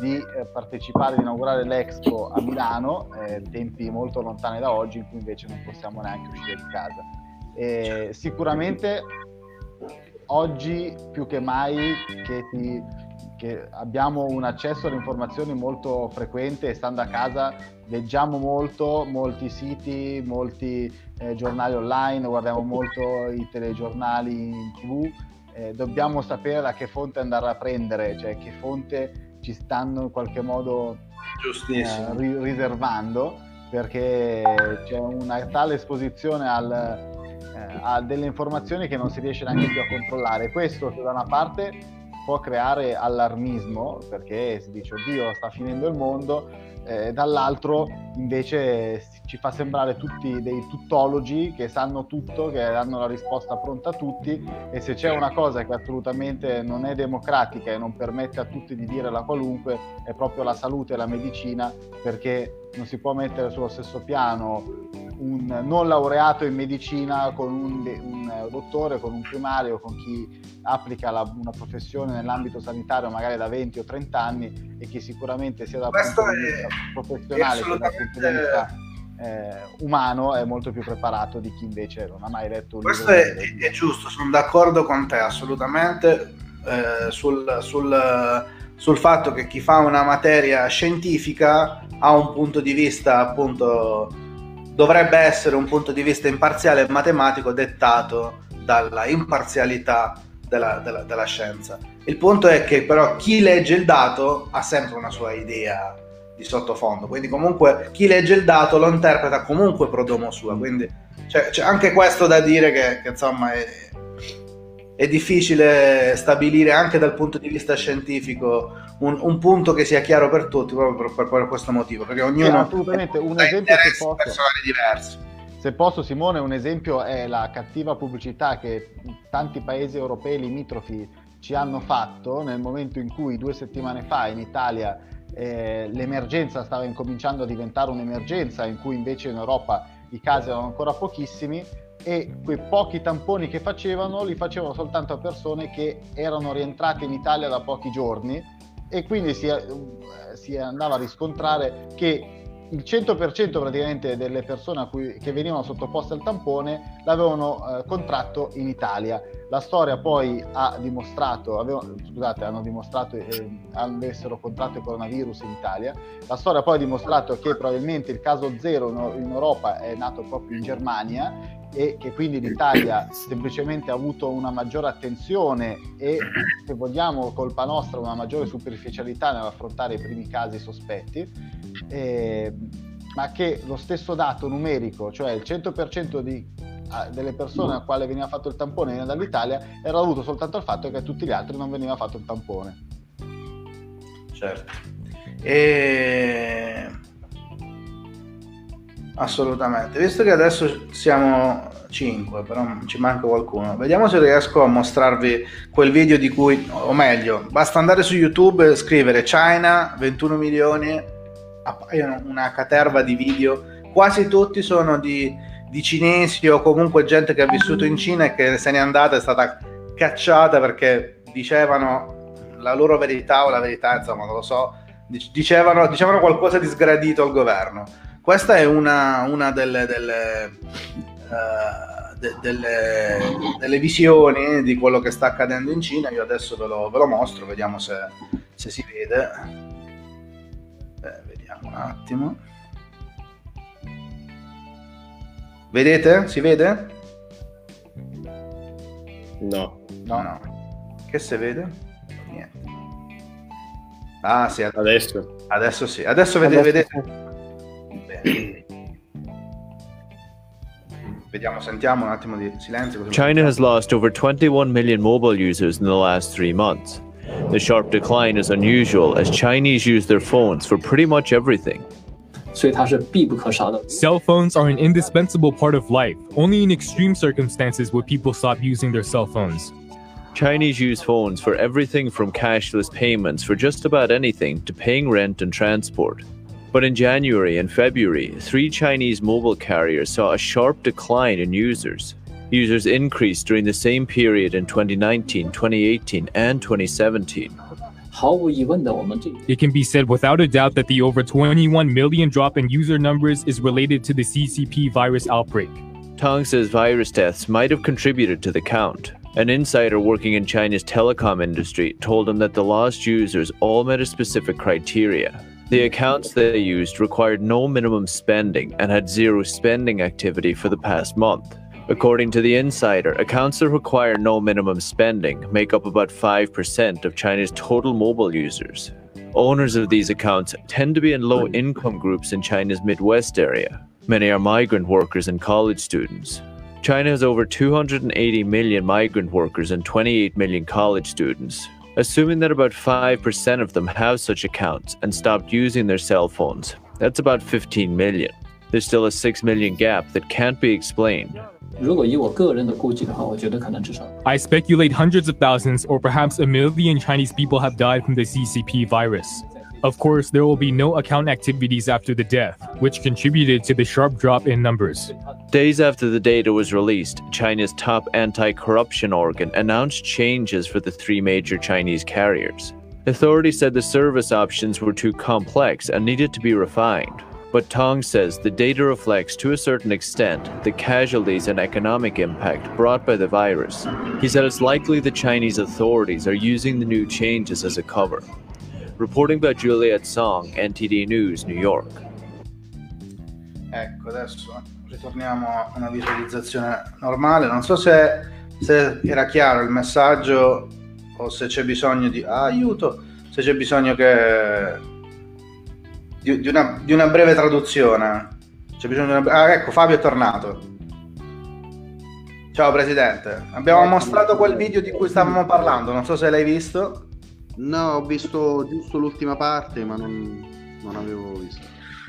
di eh, partecipare, di inaugurare l'Expo a Milano, eh, tempi molto lontani da oggi in cui invece non possiamo neanche uscire di casa. E sicuramente oggi più che mai che, ti, che, abbiamo un accesso alle informazioni molto frequente stando a casa leggiamo molto, molti siti, molti eh, giornali online, guardiamo molto i telegiornali in tv, eh, dobbiamo sapere da che fonte andare a prendere, cioè che fonte ci stanno in qualche modo eh, ri- riservando, perché c'è una tale esposizione al, eh, a delle informazioni che non si riesce neanche più a controllare. Questo da una parte può creare allarmismo perché si dice oddio sta finendo il mondo, eh, dall'altro invece ci fa sembrare tutti dei tuttologi che sanno tutto, che hanno la risposta pronta a tutti e se c'è una cosa che assolutamente non è democratica e non permette a tutti di dire la qualunque è proprio la salute e la medicina perché non si può mettere sullo stesso piano un non laureato in medicina con un, un dottore, con un primario, con chi applica la, una professione nell'ambito sanitario magari da 20 o 30 anni e che sicuramente sia dal Questo punto di vista è- professionale che dal punto di vista eh, umano è molto più preparato di chi invece non ha mai letto un Questo libro è, di- è giusto, sono d'accordo con te assolutamente eh, sul, sul- sul fatto che chi fa una materia scientifica ha un punto di vista appunto dovrebbe essere un punto di vista imparziale e matematico dettato dalla imparzialità della, della- della scienza. Il punto è che però chi legge il dato ha sempre una sua idea di sottofondo, quindi comunque chi legge il dato lo interpreta comunque pro domo sua, quindi c'è, c'è anche questo da dire che, che, insomma è, è difficile stabilire anche dal punto di vista scientifico un, un punto che sia chiaro per tutti proprio per, per- per questo motivo, perché ognuno assolutamente, un ha esempio interessi posso. personali diversi. Se posso, Simone, un esempio è la cattiva pubblicità che tanti paesi europei limitrofi ci hanno fatto nel momento in cui due settimane fa in Italia eh, l'emergenza stava incominciando a diventare un'emergenza, in cui invece in Europa i casi erano ancora pochissimi e quei pochi tamponi che facevano li facevano soltanto a persone che erano rientrate in Italia da pochi giorni e quindi si, eh, si andava a riscontrare che il 100% praticamente delle persone cui, che venivano sottoposte al tampone l'avevano eh, contratto in Italia. La storia poi ha dimostrato, avevano, scusate, hanno dimostrato eh, avessero contratto il coronavirus in Italia. La storia poi ha dimostrato che probabilmente il caso zero in Europa è nato proprio in Germania e che quindi l'Italia semplicemente ha avuto una maggiore attenzione e se vogliamo colpa nostra una maggiore superficialità nell'affrontare i primi casi sospetti eh, ma che lo stesso dato numerico cioè il 100% di, ah, delle persone a quale veniva fatto il tampone veniva dall'Italia era dovuto soltanto al fatto che a tutti gli altri non veniva fatto il tampone Certo. E... Assolutamente. Visto che adesso siamo 5, però ci manca qualcuno. Vediamo se riesco a mostrarvi quel video di cui, o meglio, basta andare su YouTube e scrivere China 21 milioni, appaiono una caterva di video. Quasi tutti sono di, di cinesi o comunque gente che ha vissuto in Cina e che se n'è andata è stata cacciata perché dicevano la loro verità o la verità, insomma, non lo so, dicevano, dicevano qualcosa di sgradito al governo. Questa è una, una delle, delle, uh, de, delle, delle, visioni di quello che sta accadendo in Cina. Io adesso ve lo, ve lo mostro, vediamo se, se si vede. Beh, vediamo un attimo. Vedete? Si vede? No. No, no. Che si vede? Niente. Ah, sì, adesso. Adesso sì. Adesso. Adesso vedete. China has lost over 21 million mobile users in the last three months. The sharp decline is unusual as Chinese use their phones for pretty much everything. Cell phones are an indispensable part of life. Only in extreme circumstances would people stop using their cell phones. Chinese use phones for everything from cashless payments for just about anything to paying rent and transport. But in January and February, three Chinese mobile carriers saw a sharp decline in users. Users increased during the same period in 2019, 2018, and 2017. It can be said without a doubt that the over 21 million drop in user numbers is related to the CCP virus outbreak. Tang says virus deaths might have contributed to the count. An insider working in China's telecom industry told him that the lost users all met a specific criteria the accounts they used required no minimum spending and had zero spending activity for the past month. According to the insider, accounts that require no minimum spending make up about 5% of China's total mobile users. Owners of these accounts tend to be in low income groups in China's Midwest area. Many are migrant workers and college students. China has over 280 million migrant workers and 28 million college students assuming that about 5% of them have such accounts and stopped using their cell phones. That's about 15 million. There's still a 6 million gap that can't be explained. I speculate hundreds of thousands or perhaps a million Chinese people have died from the CCP virus. Of course, there will be no account activities after the death, which contributed to the sharp drop in numbers. Days after the data was released, China's top anti corruption organ announced changes for the three major Chinese carriers. Authorities said the service options were too complex and needed to be refined. But Tong says the data reflects to a certain extent the casualties and economic impact brought by the virus. He said it's likely the Chinese authorities are using the new changes as a cover. Reporting by Juliet Song, NTD News, New York. Ecco, adesso ritorniamo a una visualizzazione normale. Non so se, se era chiaro il messaggio o se c'è bisogno di ah, aiuto, se c'è bisogno che di, di una, di una breve traduzione. C'è bisogno di una... Ah, ecco, Fabio è tornato. Ciao Presidente, abbiamo mostrato quel video di cui stavamo parlando, non so se l'hai visto. No, ho visto giusto l'ultima parte, ma non, non avevo visto.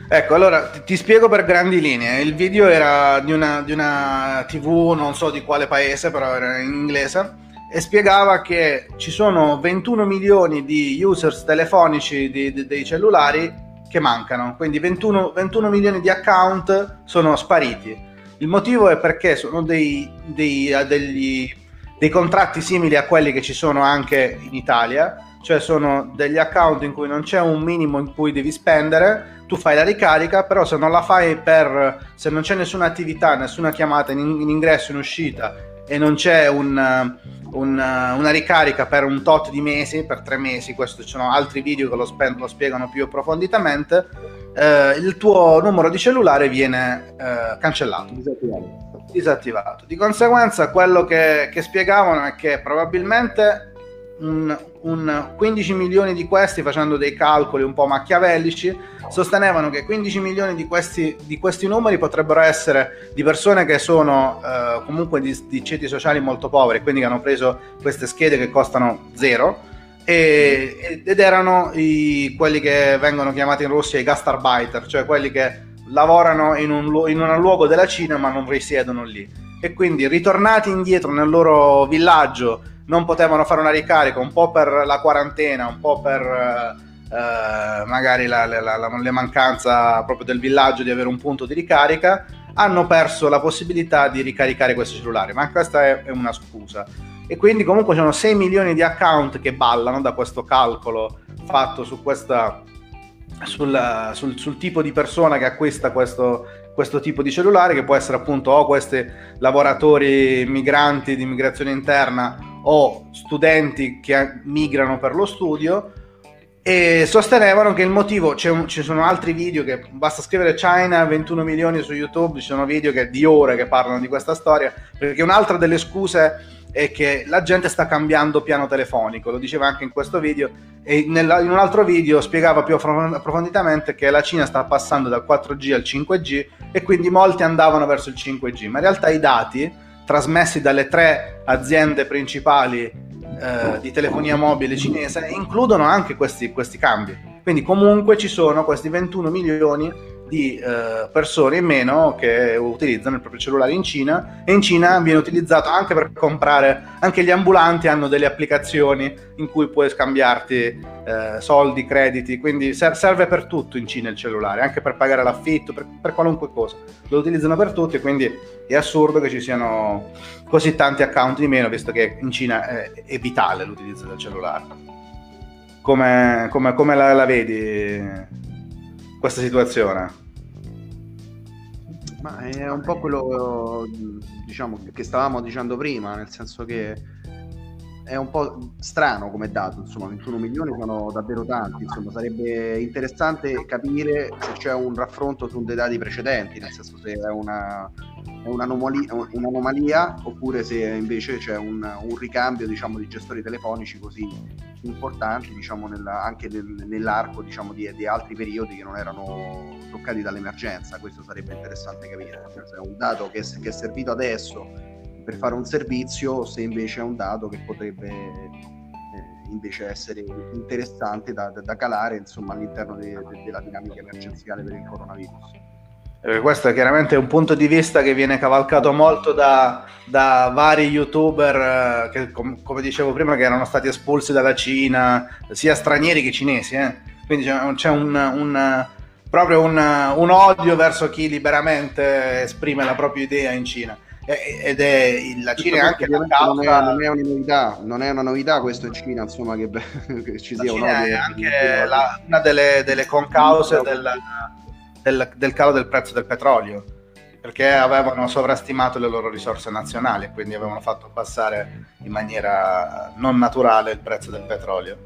Ecco, allora ti, ti spiego per grandi linee. Il video era di una, di una TV, non so di quale paese, però era in inglese, e spiegava che ci sono 21 milioni di users telefonici di- di- dei cellulari che mancano, quindi 21, 21 milioni di account sono spariti. Il motivo è perché sono dei, dei, degli, dei contratti simili a quelli che ci sono anche in Italia, cioè sono degli account in cui non c'è un minimo in cui devi spendere, tu fai la ricarica, però se non la fai per, se non c'è nessuna attività, nessuna chiamata in, in ingresso, in uscita e non c'è un, un, una ricarica per un tot di mesi, per tre mesi, questo ci sono altri video che lo, spe- lo spiegano più approfonditamente, eh, il tuo numero di cellulare viene eh, cancellato. Disattivato. Di conseguenza quello che, che spiegavano è che probabilmente un, un 15 milioni di questi, facendo dei calcoli un po' machiavellici, sostenevano che 15 milioni di questi, di questi numeri potrebbero essere di persone che sono eh, comunque di, di ceti sociali molto poveri, quindi che hanno preso queste schede che costano zero. E, ed erano i, quelli che vengono chiamati in Russia i gastarbeiter, cioè quelli che lavorano in un, in un luogo della Cina ma non risiedono lì. E quindi ritornati indietro nel loro villaggio non potevano fare una ricarica un po' per la quarantena, un po' per eh, eh, magari la, la, la, la mancanza proprio del villaggio di avere un punto di ricarica, hanno perso la possibilità di ricaricare questi cellulari, ma questa è, è una scusa. E quindi comunque ci sono 6 milioni di account che ballano da questo calcolo fatto su questa, sul, sul, sul tipo di persona che acquista questo, questo tipo di cellulare, che può essere appunto o questi lavoratori migranti di immigrazione interna o studenti che migrano per lo studio e sostenevano che il motivo, un, ci sono altri video che basta scrivere China 21 milioni su YouTube, ci sono video che, di ore che parlano di questa storia, perché un'altra delle scuse è che la gente sta cambiando piano telefonico, lo diceva anche in questo video e nella, in un altro video spiegava più approfonditamente che la Cina sta passando dal 4G al 5G e quindi molti andavano verso il 5G, ma in realtà i dati trasmessi dalle tre aziende principali eh, di telefonia mobile cinese includono anche questi, questi cambi. Quindi comunque ci sono questi 21 milioni di eh, persone in meno che utilizzano il proprio cellulare in Cina e in Cina viene utilizzato anche per comprare, anche gli ambulanti hanno delle applicazioni in cui puoi scambiarti eh, soldi, crediti, quindi ser- serve per tutto in Cina il cellulare, anche per pagare l'affitto, per, per qualunque cosa, lo utilizzano per tutto e quindi è assurdo che ci siano così tanti account di meno, visto che in Cina è, è vitale l'utilizzo del cellulare. Come, come, come la, la vedi questa situazione? Ma è un po' quello diciamo, che stavamo dicendo prima, nel senso che è un po' strano come dato, insomma 21 milioni sono davvero tanti, insomma sarebbe interessante capire se c'è un raffronto su dei dati precedenti, nel senso se è, una, è un'anomalia, un'anomalia, oppure se invece c'è un, un ricambio diciamo, di gestori telefonici così importanti diciamo, nella, anche nel, nell'arco diciamo, di, di, altri periodi che non erano toccati dall'emergenza, questo sarebbe interessante capire, se è un dato che, che è servito adesso per fare un servizio se invece è un dato che potrebbe eh, invece essere interessante da, da- da calare insomma, all'interno de- de- della dinamica emergenziale per il coronavirus. Eh, Questo è chiaramente un punto di vista che viene cavalcato molto da, da vari youtuber eh, che, com- come dicevo prima, che erano stati espulsi dalla Cina, sia stranieri che cinesi. eh. Quindi c'è, un, un, proprio un, un odio verso chi liberamente esprime la propria idea in Cina. Ed è la Cina è anche la Ovviamente non, è, causa. non è una novità, non è una novità questo in Cina, insomma, che, che ci sia un odio è anche la- una delle, delle concause del, del- del calo del prezzo del petrolio, perché avevano sovrastimato le loro risorse nazionali e quindi avevano fatto abbassare in maniera non naturale il prezzo del petrolio.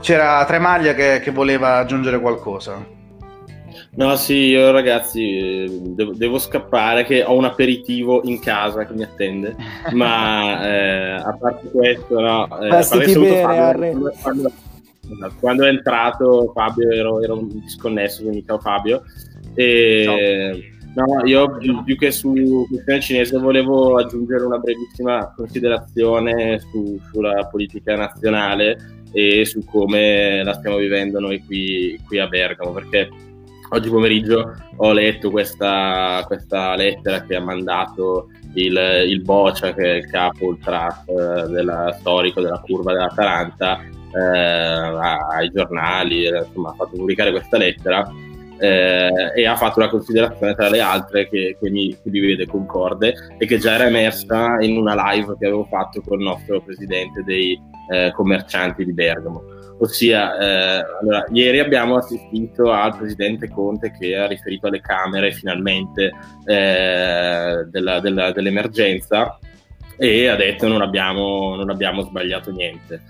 C'era Tremaglia che, che voleva aggiungere qualcosa. No, sì, io ragazzi devo, devo scappare che ho un aperitivo in casa che mi attende, ma eh, a parte questo, no, eh, saluto bene, Harry. quando, quando- è entrato Fabio ero, ero un disconnesso, quindi ciao Fabio. E, no, io più, che su questione cinese volevo aggiungere una brevissima considerazione su- sulla politica nazionale e su come la stiamo vivendo noi qui, qui a Bergamo, perché oggi pomeriggio ho letto questa, questa lettera che ha mandato il, il Boccia, che è il capo ultras eh, della- storico della curva dell'Atalanta, ai giornali, eh, insomma ha fatto pubblicare questa lettera eh, e ha fatto una considerazione tra le altre che, che mi, che mi vede concorde e che già era emersa in una live che avevo fatto con il nostro presidente dei eh, commercianti di Bergamo. Ossia, eh, allora, ieri abbiamo assistito al presidente Conte che ha riferito alle Camere finalmente eh, della- della- dell'emergenza e ha detto non abbiamo, non abbiamo sbagliato niente.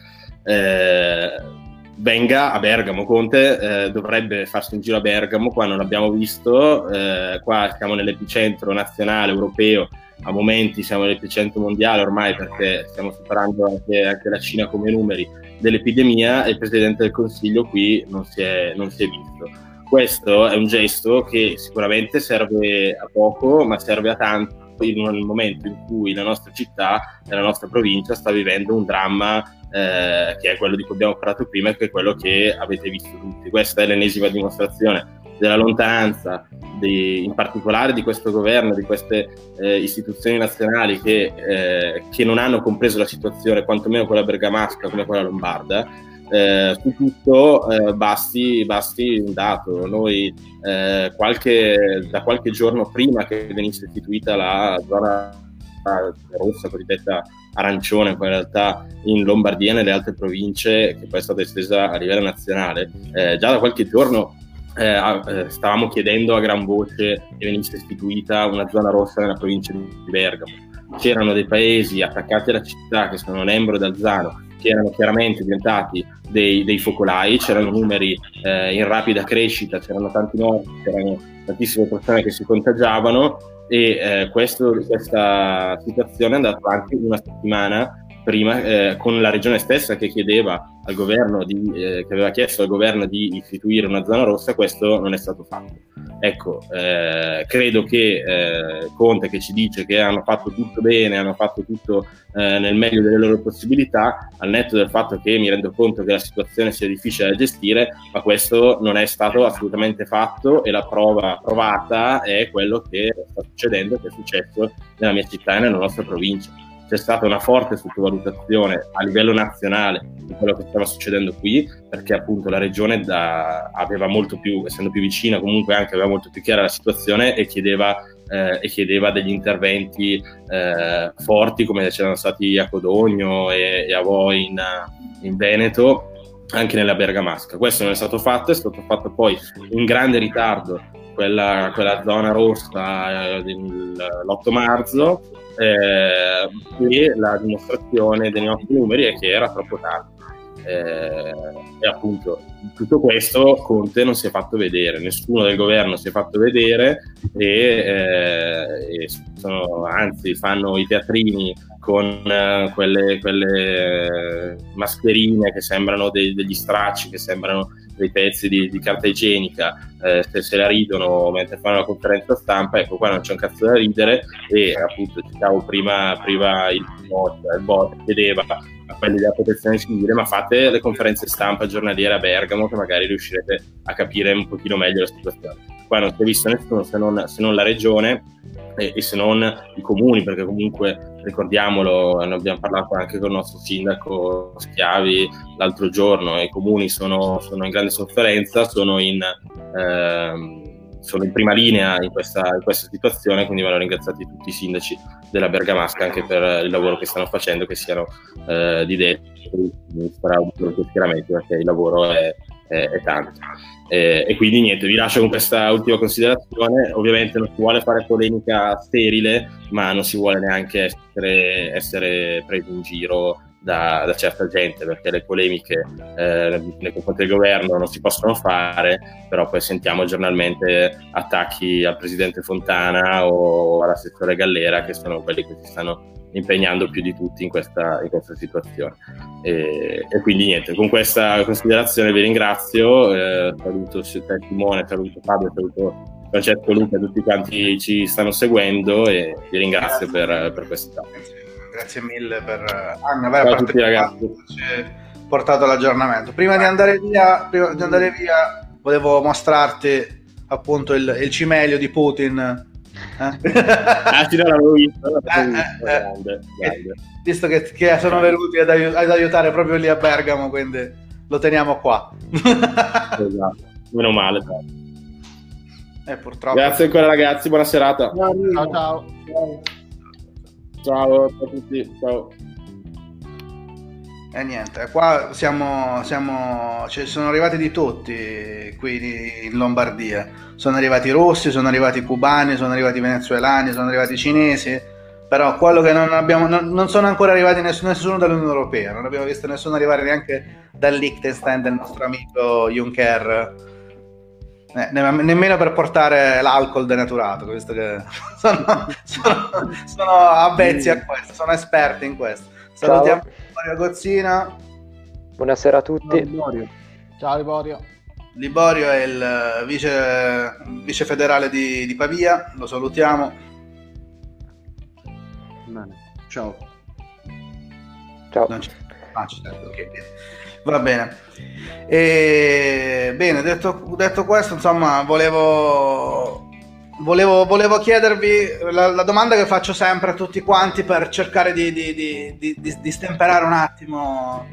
Eh, venga a Bergamo, Conte eh, dovrebbe farsi un giro a Bergamo, qua non l'abbiamo visto, eh, qua siamo nell'epicentro nazionale, europeo, a momenti siamo nell'epicentro mondiale ormai perché stiamo superando anche, anche la Cina come numeri dell'epidemia e il Presidente del Consiglio qui non si è, non si è visto. Questo è un gesto che sicuramente serve a poco, ma serve a tanto in un momento in cui la nostra città la nostra provincia sta vivendo un dramma eh, che è quello di cui abbiamo parlato prima e che è quello che avete visto tutti. Questa è l'ennesima dimostrazione della lontananza, di- in particolare di questo governo, di queste eh, istituzioni nazionali che, eh, che non hanno compreso la situazione, quantomeno quella bergamasca come quella lombarda. Eh, su tutto eh, basti, basti un dato. Noi eh, qualche- da qualche giorno prima che venisse istituita la zona rossa, cosiddetta arancione, poi in realtà in Lombardia e nelle altre province, che poi è stata estesa a livello nazionale, eh, già da qualche giorno eh, eh, stavamo chiedendo a gran voce che venisse istituita una zona rossa nella provincia di Bergamo. C'erano dei paesi attaccati alla città che sono Nembro e Alzano, che erano chiaramente diventati dei, dei focolai, c'erano numeri eh, in rapida crescita, c'erano tanti morti, c'erano tantissime persone che si contagiavano e eh, questo- questa situazione è andata avanti una settimana prima eh, con la regione stessa che chiedeva al governo di, eh, che aveva chiesto al governo di istituire una zona rossa, questo non è stato fatto. Ecco, eh, credo che eh, Conte che ci dice che hanno fatto tutto bene, hanno fatto tutto eh, nel meglio delle loro possibilità, al netto del fatto che mi rendo conto che la situazione sia difficile da gestire, ma questo non è stato assolutamente fatto e la prova provata è quello che sta succedendo, che è successo nella mia città e nella nostra provincia c'è stata una forte sottovalutazione a livello nazionale di quello che stava succedendo qui, perché appunto la regione da- aveva molto più, essendo più vicina, comunque anche aveva molto più chiara la situazione e chiedeva, eh, e chiedeva degli interventi eh, forti come c'erano stati a Codogno e, e a voi in, in Veneto, anche nella Bergamasca. Questo non è stato fatto, è stato fatto poi in grande ritardo quella, quella zona rossa eh, del- l'8 marzo eh, e la dimostrazione dei nostri numeri è che era troppo tardi. Eh, e appunto tutto questo Conte non si è fatto vedere, nessuno del governo si è fatto vedere e, eh, e sono- anzi fanno i teatrini con eh, quelle, quelle mascherine che sembrano dei- degli stracci, che sembrano dei pezzi di, di carta igienica, eh, se, se la ridono mentre fanno la conferenza stampa, ecco qua non c'è un cazzo da ridere e appunto citavo prima, prima il il bot chiedeva a quelli della protezione civile, ma fate le conferenze stampa giornaliere a Bergamo che magari riuscirete a capire un pochino meglio la situazione. Qua non si è visto nessuno se non, se non la regione e, e, se non i comuni, perché comunque ricordiamolo, ne abbiamo parlato anche con il nostro sindaco Schiavi l'altro giorno, i comuni sono, sono in grande sofferenza, sono in... Ehm, sono in prima linea in questa, in questa, situazione, quindi vanno ringraziati tutti i sindaci della Bergamasca anche per il lavoro che stanno facendo, che siano eh, di destra, di sinistra, schieramenti, perché il lavoro è, è, è tanto. E, e, quindi niente, vi lascio con questa ultima considerazione. Ovviamente non si vuole fare polemica sterile, ma non si vuole neanche essere, essere presi in giro da, da, certa gente perché le polemiche eh, nei confronti del governo non si possono fare, però poi sentiamo giornalmente attacchi al presidente Fontana o all'assessore Gallera che sono quelli che si stanno impegnando più di tutti in questa, in questa situazione. E, e, quindi niente, con questa considerazione vi ringrazio, eh, saluto Simone, saluto Fabio, saluto Francesco Luca, tutti quanti ci stanno seguendo e vi ringrazio per, per questa grazie mille per Anna, per aver tutti, ragazzi. portato l'aggiornamento. Prima di andare via, prima di andare via volevo mostrarti appunto il, il cimelio di Putin. Eh? ah, sì, no, l'avevo visto. L'avevo visto. Eh, eh, grande, grande. Visto che, che, sono venuti ad, aiut- ad, aiutare proprio lì a Bergamo, quindi lo teniamo qua. esatto, meno male. Eh, purtroppo. Grazie ancora ragazzi, buona serata. Ciao ciao. ciao. Ciao a tutti, ciao. E eh, niente, qua siamo, siamo cioè, sono arrivati di tutti qui in Lombardia. Sono arrivati russi, sono arrivati cubani, sono arrivati venezuelani, sono arrivati cinesi. Però quello che non abbiamo, non, non sono ancora arrivati nessuno, nessuno dall'Unione Europea, non abbiamo visto nessuno arrivare neanche dal Liechtenstein del nostro amico Juncker eh, nemmeno per portare l'alcol denaturato, visto che sono, sono, sono avvezzi a questo, sono esperti in questo. Salutiamo Liborio Gozzina. Buonasera a tutti. Liborio. Ciao Liborio. Liborio è il vice, vice federale di, di, Pavia, lo salutiamo. Bene. Ciao. Ciao. Ah, certo, ok. Va bene. E, bene, detto, detto, questo, insomma, volevo, volevo, volevo chiedervi la, la, domanda che faccio sempre a tutti quanti per cercare di, di, di, di stemperare un attimo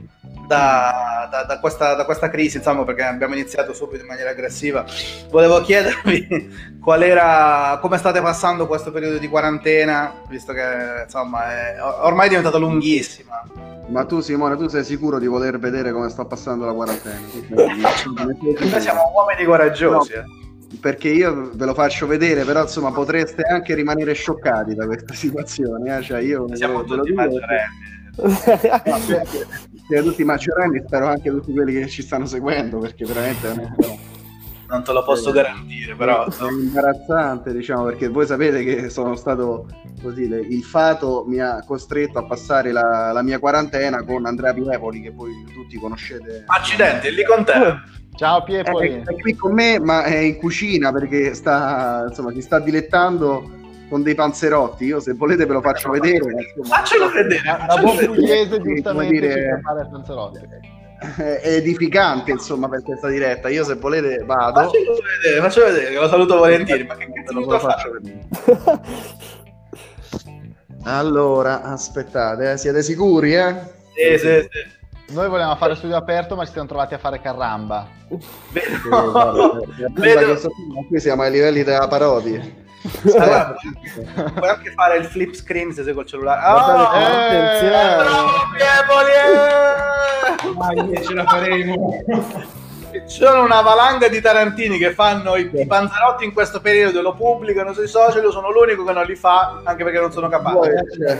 da, da, da, questa, da, questa, crisi, insomma, perché abbiamo iniziato subito in maniera aggressiva. Volevo chiedervi qual era, come state passando questo periodo di quarantena, visto che insomma è ormai è diventata lunghissima. Ma tu Simone, tu sei sicuro di voler vedere come sta passando la quarantena? Noi siamo uomini coraggiosi. No, eh. Perché io ve lo faccio vedere, però insomma potreste anche rimanere scioccati da questa situazione. Eh? Cioè, io siamo tutti maggiorenni. siete tutti maggiorenni, spero anche tutti quelli che ci stanno seguendo, perché veramente è una non te lo posso garantire, però. È imbarazzante, diciamo, perché voi sapete che sono stato così. il fato mi ha costretto a passare la, la mia quarantena con Andrea Piepoli, che voi tutti conoscete. Accidenti, è lì con te. Ciao Piepoli. È, è qui con me, ma è in cucina perché sta, insomma, si sta dilettando con dei panzerotti. Io, se volete, ve lo faccio vedere. Faccelo vedere. La buon pugliese, giustamente, dire... ci prepara panzerotti edificante insomma per questa diretta io se volete vado faccio vedere, faccio vedere lo saluto volentieri ma che cazzo lo faccio vedere allora aspettate eh, siete sicuri eh? sì sì sì noi volevamo fare studio aperto, ma ci siamo trovati a fare carramba. Vedo. Vedo. Qui siamo ai livelli della parodia. Allora, puoi anche fare il flip screen se sei col cellulare. Oh, eh, attenzione! Eh, ce la faremo. Ci sono una valanga di tarantini che fanno i, i panzerotti in questo periodo, lo pubblicano sui social, io sono l'unico che non li fa, anche perché non sono capace. Cioè,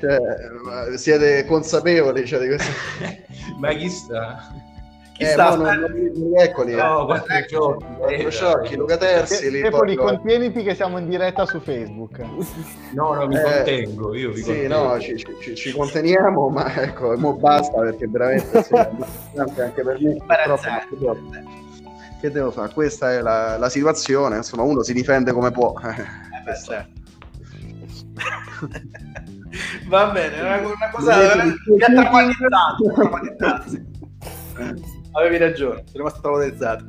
cioè, siete consapevoli cioè, di questo? Ma chi sta? Chi eh, sta? Non, non, eccoli. No, quattro eh. sciocchi. Quattro sciocchi, Luca Terzi. Lì Pepoli, contieniti che siamo in diretta su Facebook. No, no, mi eh, contengo. Io vi sì, contengo. no, ci, ci, ci, conteniamo, ma ecco, mo basta perché veramente sì, anche per me. Troppo, che devo fare? Questa è la, la, situazione. Insomma, uno si difende come può. Eh, beh, certo. Va bene, una, una cosa traumatizzato, sì. Avevi ragione, sono rimasto traumatizzato.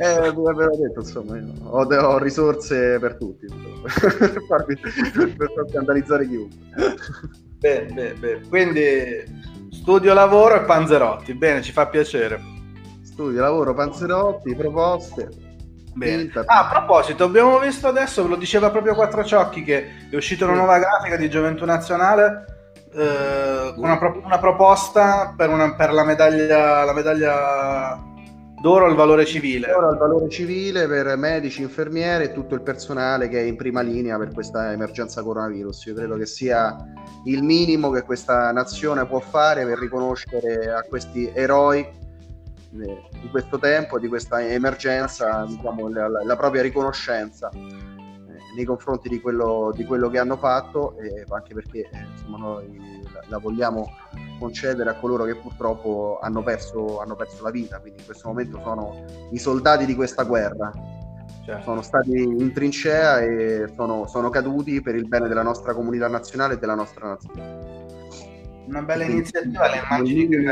Eh, avevo detto, insomma, ho, ho risorse per tutti, per, farvi- scandalizzare chiunque. Bene, bene, bene. Quindi studio, lavoro e Panzerotti. Bene, ci fa piacere. Studio, lavoro, panzerotti, proposte. Bene. Ah, a proposito, abbiamo visto adesso, ve lo diceva proprio Quattro Ciocchi, che è uscita una nuova grafica di Gioventù Nazionale eh, una, pro- una proposta per, una- per la, medaglia, la medaglia d'oro al valore civile. Ora il valore civile per medici, infermieri e tutto il personale che è in prima linea per questa emergenza coronavirus. Io credo che sia il minimo che questa nazione può fare per riconoscere a questi eroi eh, di questo tempo, di questa emergenza, diciamo, la, la- propria riconoscenza nei confronti di quello, di quello che hanno fatto, e anche perché eh, insomma, noi la, la vogliamo concedere a coloro che purtroppo hanno perso, hanno perso la vita, quindi in questo momento sono i soldati di questa guerra. Cioè, Sono stati in trincea e sono, sono caduti per il bene della nostra comunità nazionale e della nostra nazione. Una bella iniziativa, le immagini che il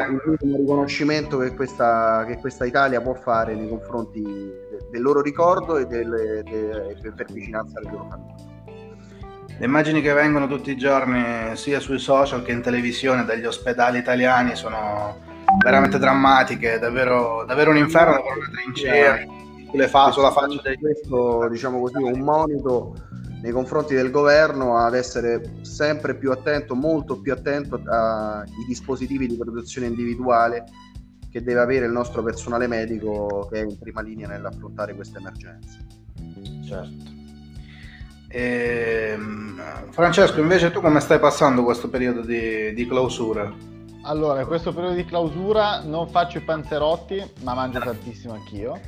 minimo riconoscimento che questa, che questa Italia può fare nei confronti de- del loro ricordo e, del- de- e per vicinanza alle loro famiglie. Le immagini che vengono tutti i giorni sia sui social che in televisione dagli ospedali italiani sono veramente drammatiche, davvero, davvero un inferno, davvero una trincea fa- sulla faccia dei... Questo, diciamo così, un monito nei confronti del governo ad essere sempre più attento, molto più attento ai dispositivi di protezione individuale che deve avere il nostro personale medico che è in prima linea nell'affrontare questa emergenza. Certo. Ehm, Francesco, invece tu come stai passando questo periodo di, di clausura? Allora, in questo periodo di clausura non faccio i panzerotti, ma mangio tantissimo anch'io.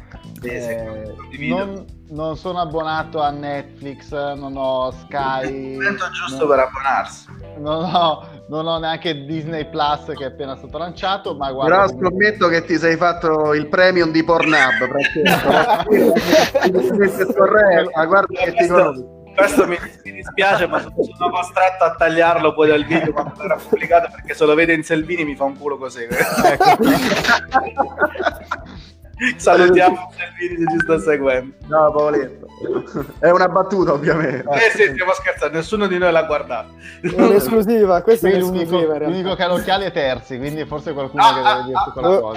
Eh, non, non sono abbonato a Netflix, non ho Sky. Il momento giusto non- per abbonarsi. Non ho, non ho neanche Disney Plus che è appena stato lanciato, ma guarda. Però comunque- scommetto che ti sei fatto il premium di Pornhub, Francesco. ma guarda che ti conosco. Questo mi, mi dispiace, ma sono sono costretto a tagliarlo poi dal video quando verrà pubblicato perché se lo vede in Selvini mi fa un culo così. Salutiamo Selvini se ci sta seguendo. No, Paoletto. È una battuta, ovviamente. Eh sì, stiamo scherzando, nessuno di noi l'ha guardato. È un'esclusiva, questa è Qui un'esclusiva l'unico, che ha l'occhiale è terzi, quindi forse qualcuno Ah, che ah, deve dirti ah, quella oh.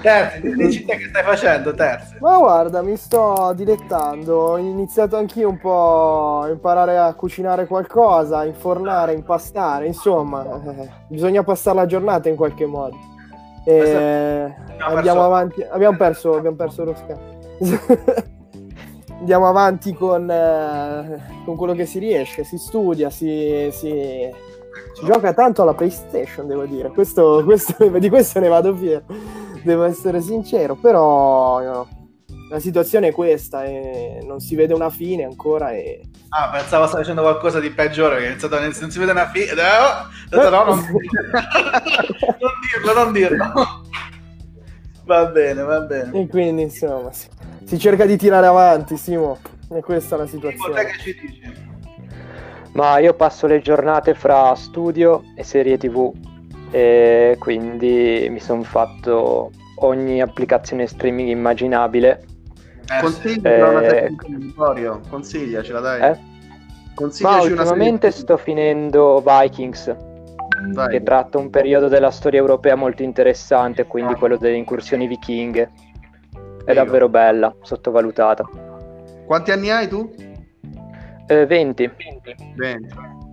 Terzi, dici te che stai facendo, Terzi? Ma guarda, mi sto dilettando. Ho iniziato anch'io un po' a imparare a cucinare qualcosa, a infornare, impastare. Insomma, eh, bisogna passare la giornata in qualche modo. E Abbiamo andiamo avanti. Abbiamo perso, abbiamo perso lo schermo. andiamo avanti con, eh, con quello che si riesce. Si studia, si, si- si gioca tanto alla PlayStation, devo dire. Questo, questo- di questo ne vado fiero devo essere sincero, però no, la situazione è questa e non si vede una fine ancora e Ah, pensavo stai facendo qualcosa di peggiore, che è iniziato non si vede una fine. No, no, no, non non dirlo, non dirlo. Va bene, va bene. e quindi insomma si, si cerca di tirare avanti, Simo, e questa è la Tipo, te situazione. che ci dici? Ma io passo le giornate fra studio e serie TV e quindi mi sono fatto ogni applicazione streaming immaginabile. Eh, Consiglia una Eh, di Vittorio, consigliacela dai. Eh? Ma Consigliaci una ultimamente sto finendo Vikings, Vai. che tratta un periodo della storia europea molto interessante, quindi quello delle incursioni vichinghe. È davvero bella, sottovalutata. Quanti anni hai tu? Eh, 20. Bene.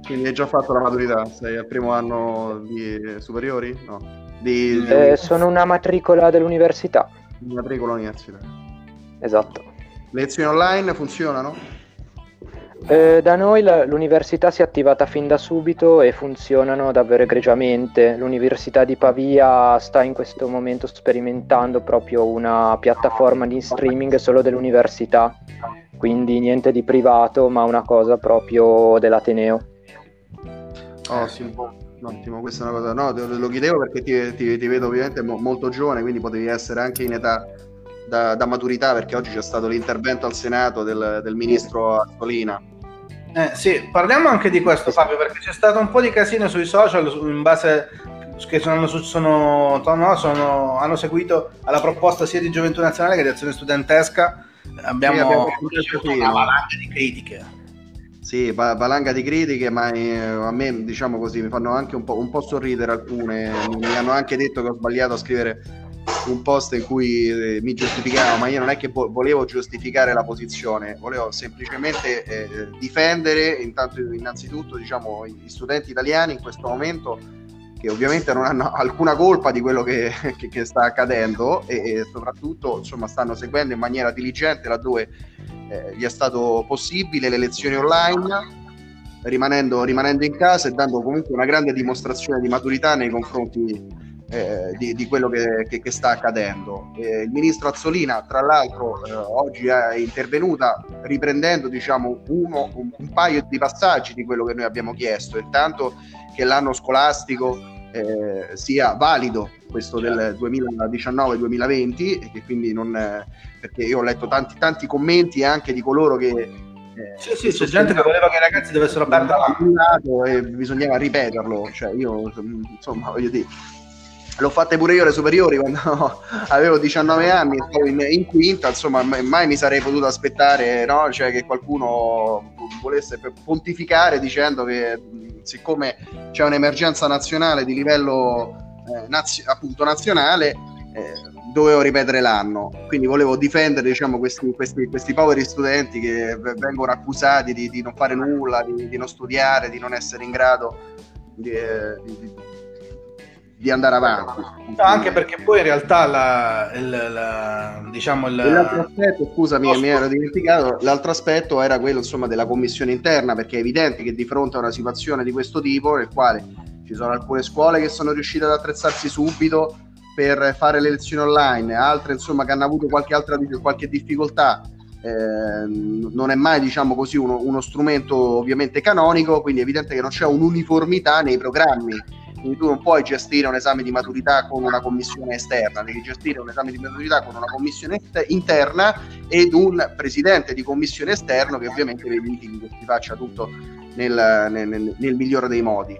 Quindi hai già fatto la maturità, sei al primo anno di superiori? No. Di, di Eh, sono una matricola dell'università, matricola all'università. esatto. Lezioni online funzionano? Eh, da noi la- l'università si è attivata fin da subito e funzionano davvero egregiamente. L'Università di Pavia sta in questo momento sperimentando proprio una piattaforma di streaming solo dell'università, quindi niente di privato, ma una cosa proprio dell'Ateneo. Ottimo. Ottimo, questa è una cosa. No, te lo chiedevo perché ti, ti- ti vedo ovviamente mo- molto giovane, quindi potevi essere anche in età da, da maturità, perché oggi c'è stato l'intervento al Senato del, del ministro Azzolina. Eh, sì, parliamo anche di questo Fabio, perché c'è stato un po' di casino sui social in base che sono, sono- no, sono- hanno seguito alla proposta sia di Gioventù Nazionale che di Azione Studentesca. Abbiamo, Sì, abbiamo ricevuto una valanga di critiche. Sì, va- valanga di critiche, ma eh, a me, diciamo così, mi fanno anche un po', un po' sorridere alcune. Mi hanno anche detto che ho sbagliato a scrivere un post in cui eh, mi giustificavo, ma io non è che vo- volevo giustificare la posizione, volevo semplicemente eh, difendere intanto, innanzitutto diciamo, gli studenti italiani in questo momento che ovviamente non hanno alcuna colpa di quello che, che- che sta accadendo e, e soprattutto insomma, stanno seguendo in maniera diligente laddove eh, gli è stato possibile le lezioni online rimanendo, rimanendo in casa e dando comunque una grande dimostrazione di maturità nei confronti eh, di, di quello che, che- che sta accadendo. Eh, il ministro Azzolina, tra l'altro, eh, oggi è intervenuta riprendendo diciamo, uno, un, un paio di passaggi di quello che noi abbiamo chiesto, intanto che l'anno scolastico eh, sia valido, questo del 2019-2020, e che quindi non... eh, perché io ho letto tanti, tanti commenti anche di coloro che... eh, Sì, sì, c'è gente che voleva che i ragazzi dovessero perdere la annullato e bisognava ripeterlo. Cioè, io insomma, voglio dire, l'ho fatte pure io alle superiori quando avevo 19 anni, stavo in, in quinta, insomma, mai, mi sarei potuto aspettare no? cioè, che qualcuno volesse pontificare dicendo che siccome c'è un'emergenza nazionale di livello eh, nazi- appunto nazionale, eh, dovevo ripetere l'anno. Quindi volevo difendere diciamo, questi, questi, questi poveri studenti che vengono accusati di, di non fare nulla, di, di non studiare, di non essere in grado di, eh, di- di andare avanti. No, anche perché poi in realtà la, il, la- diciamo il, l'altro aspetto, scusami, mi ero dimenticato, l'altro aspetto era quello insomma della commissione interna, perché è evidente che di fronte a una situazione di questo tipo, nel quale ci sono alcune scuole che sono riuscite ad attrezzarsi subito per fare le lezioni online, altre insomma che hanno avuto qualche altra qualche difficoltà, eh, non è mai diciamo così uno, uno strumento ovviamente canonico, quindi è evidente che non c'è un'uniformità nei programmi quindi tu non puoi gestire un esame di maturità con una commissione esterna, devi gestire un esame di maturità con una commissione interna ed un presidente di commissione esterno che ovviamente verifichi che si faccia tutto nel- nel- nel migliore dei modi.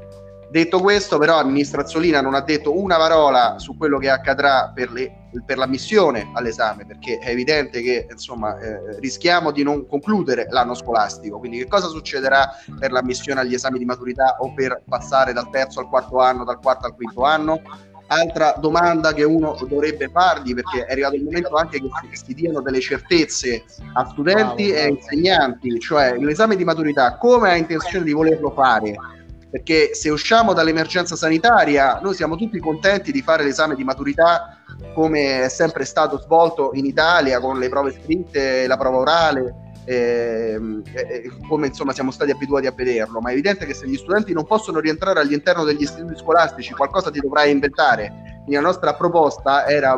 Detto questo, però, il ministro Azzolina non ha detto una parola su quello che accadrà per, le- per l'ammissione all'esame, perché è evidente che insomma, eh, rischiamo di non concludere l'anno scolastico. Quindi, che cosa succederà per l'ammissione agli esami di maturità o per passare dal terzo al quarto anno, dal quarto al quinto anno? Altra domanda che uno dovrebbe fargli, perché è arrivato il momento anche che si, si diano delle certezze a studenti e insegnanti, cioè l'esame di maturità, come ha intenzione di volerlo fare? Perché se usciamo dall'emergenza sanitaria noi siamo tutti contenti di fare l'esame di maturità come è sempre stato svolto in Italia con le prove scritte, la prova orale, ehm, eh, come insomma siamo stati abituati a vederlo, ma è evidente che se gli studenti non possono rientrare all'interno degli istituti scolastici qualcosa ti dovrai inventare. La nostra proposta era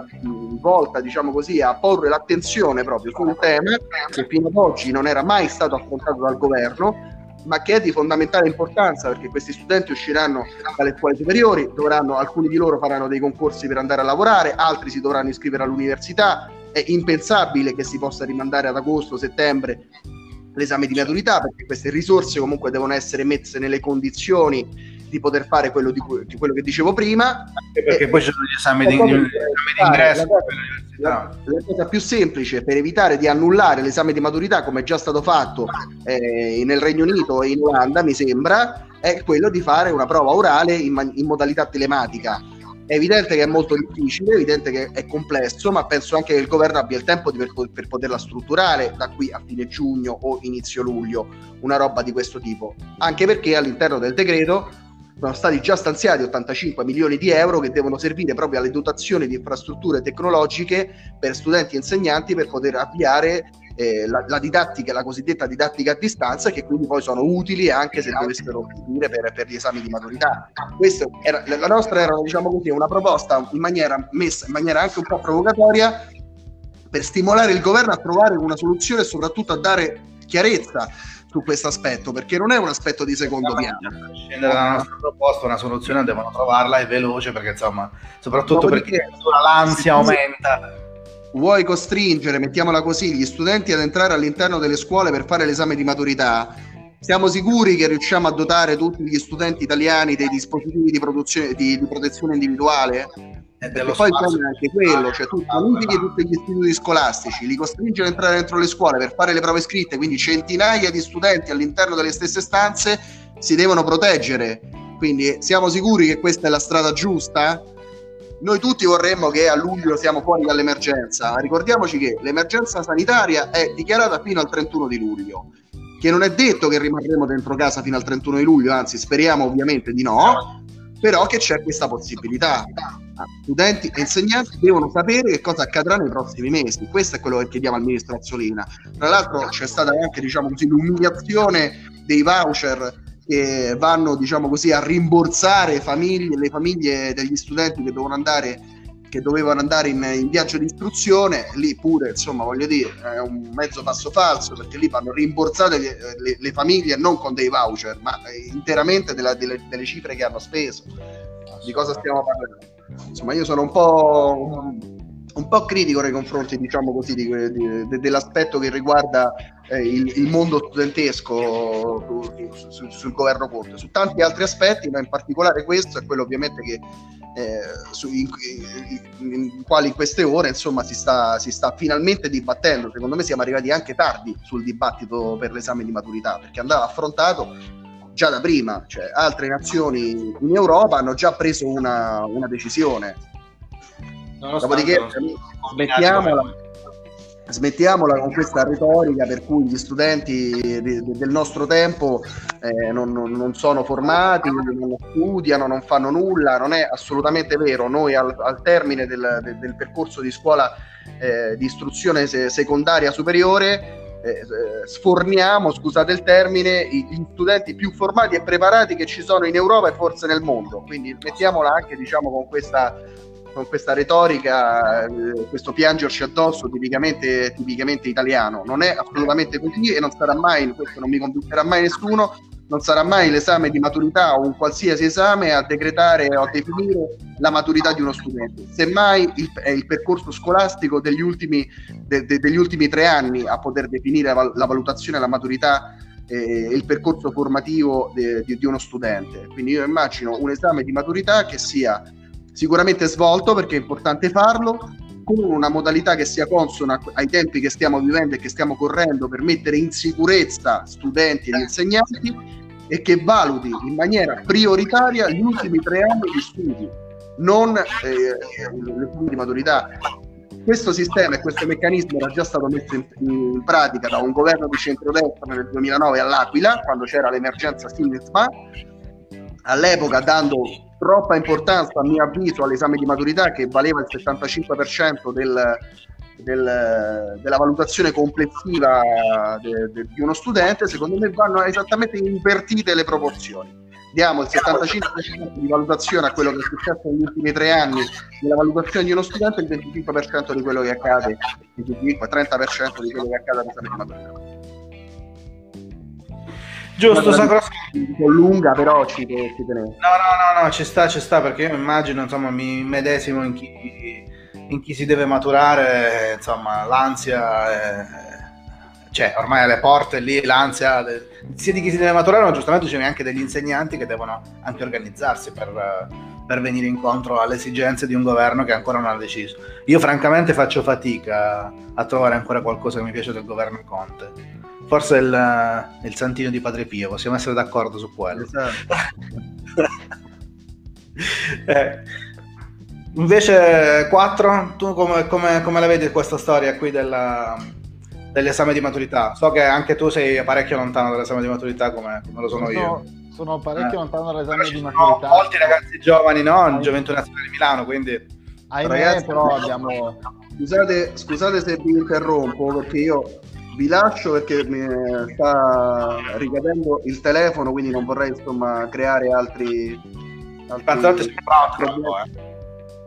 volta, diciamo così, a porre l'attenzione proprio su un tema che fino ad oggi non era mai stato affrontato dal governo, ma che è di fondamentale importanza perché questi studenti usciranno dalle scuole superiori, dovranno, alcuni di loro faranno dei concorsi per andare a lavorare, altri si dovranno iscrivere all'università. È impensabile che si possa rimandare ad agosto, settembre l'esame di maturità perché queste risorse comunque devono essere messe nelle condizioni di poter fare quello, di, cui- di quello che dicevo prima. perché E- poi ci sono gli esami di, ingresso la la, cosa più semplice per evitare di annullare l'esame di maturità, come è già stato fatto eh, nel Regno Unito e in Olanda, mi sembra, è quello di fare una prova orale in, man- in modalità telematica. È evidente che è molto difficile, è evidente che è complesso, ma penso anche che il governo abbia il tempo per, per poterla strutturare da qui a fine giugno o inizio luglio, una roba di questo tipo. Anche perché all'interno del decreto sono stati già stanziati 85 milioni di euro che devono servire proprio alle dotazioni di infrastrutture tecnologiche per studenti e insegnanti per poter avviare eh, la, la didattica, la cosiddetta didattica a distanza, che quindi poi sono utili anche se dovessero finire per, per gli esami di maturità. Questo era, la nostra era diciamo così, una proposta in maniera messa in maniera anche un po' provocatoria per stimolare il governo a trovare una soluzione e soprattutto a dare chiarezza su questo aspetto, perché non è un aspetto di secondo piano. A prescindere dalla nostra proposta, una soluzione devono trovarla e veloce perché insomma, soprattutto Dopodiché, perché l'ansia aumenta. Vuoi costringere, mettiamola così, gli studenti ad entrare all'interno delle scuole per fare l'esame di maturità? Siamo sicuri che riusciamo a dotare tutti gli studenti italiani dei dispositivi di, di, di protezione individuale? E Perché poi poi anche quello, cioè tu bonifichi tutti gli istituti scolastici, li costringi ad entrare dentro le scuole per fare le prove scritte, quindi centinaia di studenti all'interno delle stesse stanze si devono proteggere. Quindi siamo sicuri che questa è la strada giusta? Noi tutti vorremmo che a luglio siamo fuori dall'emergenza. Ricordiamoci che l'emergenza sanitaria è dichiarata fino al 31 di luglio, che non è detto che rimarremo dentro casa fino al 31 di luglio, anzi speriamo ovviamente di no, però che c'è questa possibilità. Studenti e insegnanti devono sapere che cosa accadrà nei prossimi mesi. Questo è quello che chiediamo al ministro Azzolina. Tra l'altro c'è stata anche diciamo così, l'umiliazione dei voucher che vanno diciamo così, a rimborsare famiglie, le famiglie degli studenti che andare, che dovevano andare in, in viaggio di istruzione. Lì pure, insomma, voglio dire, è un mezzo passo falso perché lì vanno rimborsate le, le- le famiglie non con dei voucher, ma eh, interamente della- delle, delle cifre che hanno speso. Di cosa stiamo parlando? Insomma, io sono un po', un po' critico nei confronti, diciamo così, di di- de- dell'aspetto che riguarda eh, il, il mondo studentesco su- su- sul governo Conte. Su tanti altri aspetti, ma in particolare questo è quello ovviamente che eh, su- in, in- in quali in queste ore insomma si sta, si sta finalmente dibattendo. Secondo me siamo arrivati anche tardi sul dibattito per l'esame di maturità, perché andava affrontato già da prima, cioè altre nazioni in Europa hanno già preso una, una decisione. Dopodiché smettiamola, smettiamola con questa retorica per cui gli studenti de- de- del nostro tempo eh, non, non- sono formati, non studiano, non fanno nulla, non è assolutamente vero. Noi al, al termine del, del- del percorso di scuola eh, di istruzione se- secondaria superiore sforniamo, scusate il termine, gli studenti più formati e preparati che ci sono in Europa e forse nel mondo. Quindi mettiamola anche diciamo con questa con questa retorica, eh, questo piangerci addosso tipicamente, tipicamente italiano. Non è assolutamente così e non sarà mai, questo non mi convincerà mai nessuno, non sarà mai l'esame di maturità o un qualsiasi esame a decretare o a definire la maturità di uno studente. Semmai il, è il percorso scolastico degli ultimi, de- de- degli ultimi tre anni a poter definire la, val- la valutazione la maturità e il percorso formativo de- di, di uno studente. Quindi io immagino un esame di maturità che sia sicuramente svolto perché è importante farlo con una modalità che sia consona ai tempi che stiamo vivendo e che stiamo correndo per mettere in sicurezza studenti ed insegnanti e che valuti in maniera prioritaria gli ultimi tre anni di studi, non eh, le studi di maturità. Questo sistema e questo meccanismo era già stato messo in, in pratica da un governo di centrodestra nel 2009 all'Aquila, quando c'era l'emergenza Sindisma, all'epoca dando troppa importanza a mio avviso all'esame di maturità che valeva il 75% del, del- della valutazione complessiva de- de- di uno studente, secondo me vanno esattamente invertite le proporzioni. Diamo il 75% di valutazione a quello che è successo negli ultimi tre anni della valutazione di uno studente e il 25% di quello che accade, il 25-30% di quello che accade all'esame di maturità. Giusto, Una Sacro. un po' lunga, però ci, ci tenevo. No, no, no, no, ci sta, ci sta, perché io immagino, insomma, mi medesimo in chi, in chi si deve maturare, insomma, l'ansia, è- cioè, ormai alle porte lì, l'ansia, sia di chi si deve maturare, ma giustamente c'è anche degli insegnanti che devono anche organizzarsi per, eh, per venire incontro alle esigenze di un governo che ancora non ha deciso. Io francamente faccio fatica a trovare ancora qualcosa che mi piace del governo Conte. Forse il, il santino di Padre Pio, possiamo essere d'accordo su quello. Eh, invece 4, tu come, come- come la vedi questa storia qui della- dell'esame di maturità? So che anche tu sei parecchio lontano dall'esame di maturità come, come lo sono io. Sono, sono parecchio Eh. lontano dall'esame di sono maturità. molti ragazzi giovani, no? In Gioventù Nazionale di Milano, quindi... Ahimè, Ragazzi, però abbiamo... Scusate, scusate se vi interrompo perché io vi lascio perché mi sta ricadendo il telefono, quindi non vorrei insomma creare altri. altri panzerotti sono pronti po',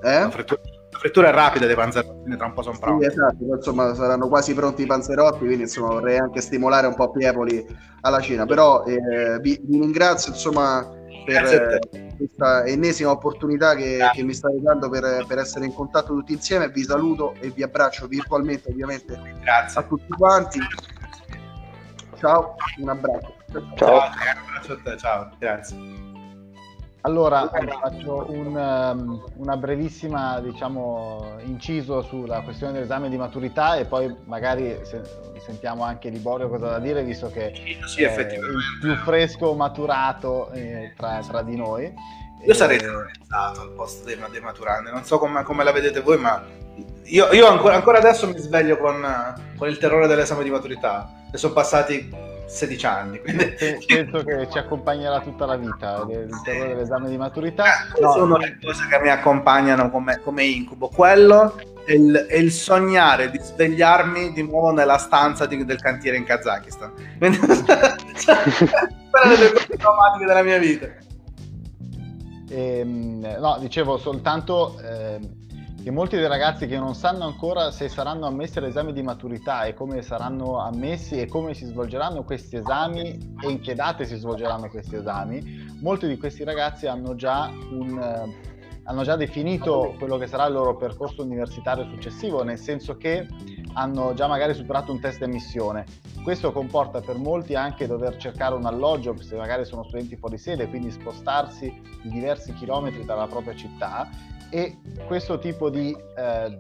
Eh? La frittura, la frittura è rapida dei panzerotti, tra un po' sono Sì, pronti. esatto, poi, insomma saranno quasi pronti i panzerotti, quindi insomma vorrei anche stimolare un po' Piepoli alla Cina, però eh, vi, vi ringrazio insomma per eh, questa ennesima opportunità che, che mi state dando per, per essere in contatto tutti insieme, vi saluto e vi abbraccio virtualmente ovviamente Grazie. a tutti quanti. Ciao, un abbraccio. Ciao, un abbraccio a te, ciao, grazie. Allora, faccio un, um, una brevissima, diciamo, inciso sulla questione dell'esame di maturità e poi magari se, sentiamo anche Liborio cosa da dire, visto che sì, è il più fresco maturato eh, tra, tra, di noi. Io sarei terrorizzato al posto dei, dei maturandi, non so come, come, la vedete voi, ma io, io ancora, ancora, adesso mi sveglio con, con il terrore dell'esame di maturità e sono passati 16 anni. Quindi... Penso che ci accompagnerà tutta la vita il terrore dell'esame di maturità. Eh, no, sono le cose che mi accompagnano come, come incubo. Quello è il, il, sognare di svegliarmi di nuovo nella stanza di, del cantiere in Kazakistan. Quindi, le cose traumatiche della mia vita. Ehm, no, dicevo soltanto. Eh, che molti dei ragazzi che non sanno ancora se saranno ammessi all'esame di maturità e come saranno ammessi e come si svolgeranno questi esami e in che date si svolgeranno questi esami, molti di questi ragazzi hanno già, un, eh, hanno già definito quello che sarà il loro percorso universitario successivo, nel senso che hanno già magari superato un test di ammissione. Questo comporta per molti anche dover cercare un alloggio, se magari sono studenti fuori sede, quindi spostarsi di diversi chilometri dalla propria città e questo tipo di eh,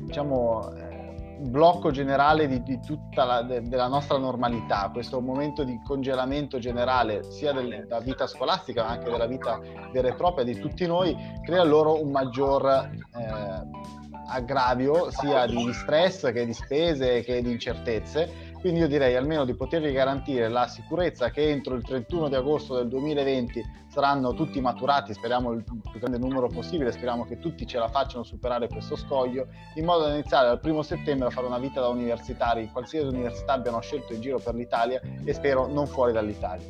diciamo, eh, blocco generale di, di tutta la de, della nostra normalità, questo momento di congelamento generale sia del, della vita scolastica ma anche della vita vera e propria di tutti noi, crea loro un maggior eh, aggravio sia di stress che di spese che di incertezze quindi io direi almeno di potervi garantire la sicurezza che entro il 31 di agosto del 2020 saranno tutti maturati, speriamo il più grande numero possibile, speriamo che tutti ce la facciano superare questo scoglio, in modo da iniziare dal primo settembre a fare una vita da universitari, qualsiasi università abbiano scelto in giro per l'Italia e spero non fuori dall'Italia.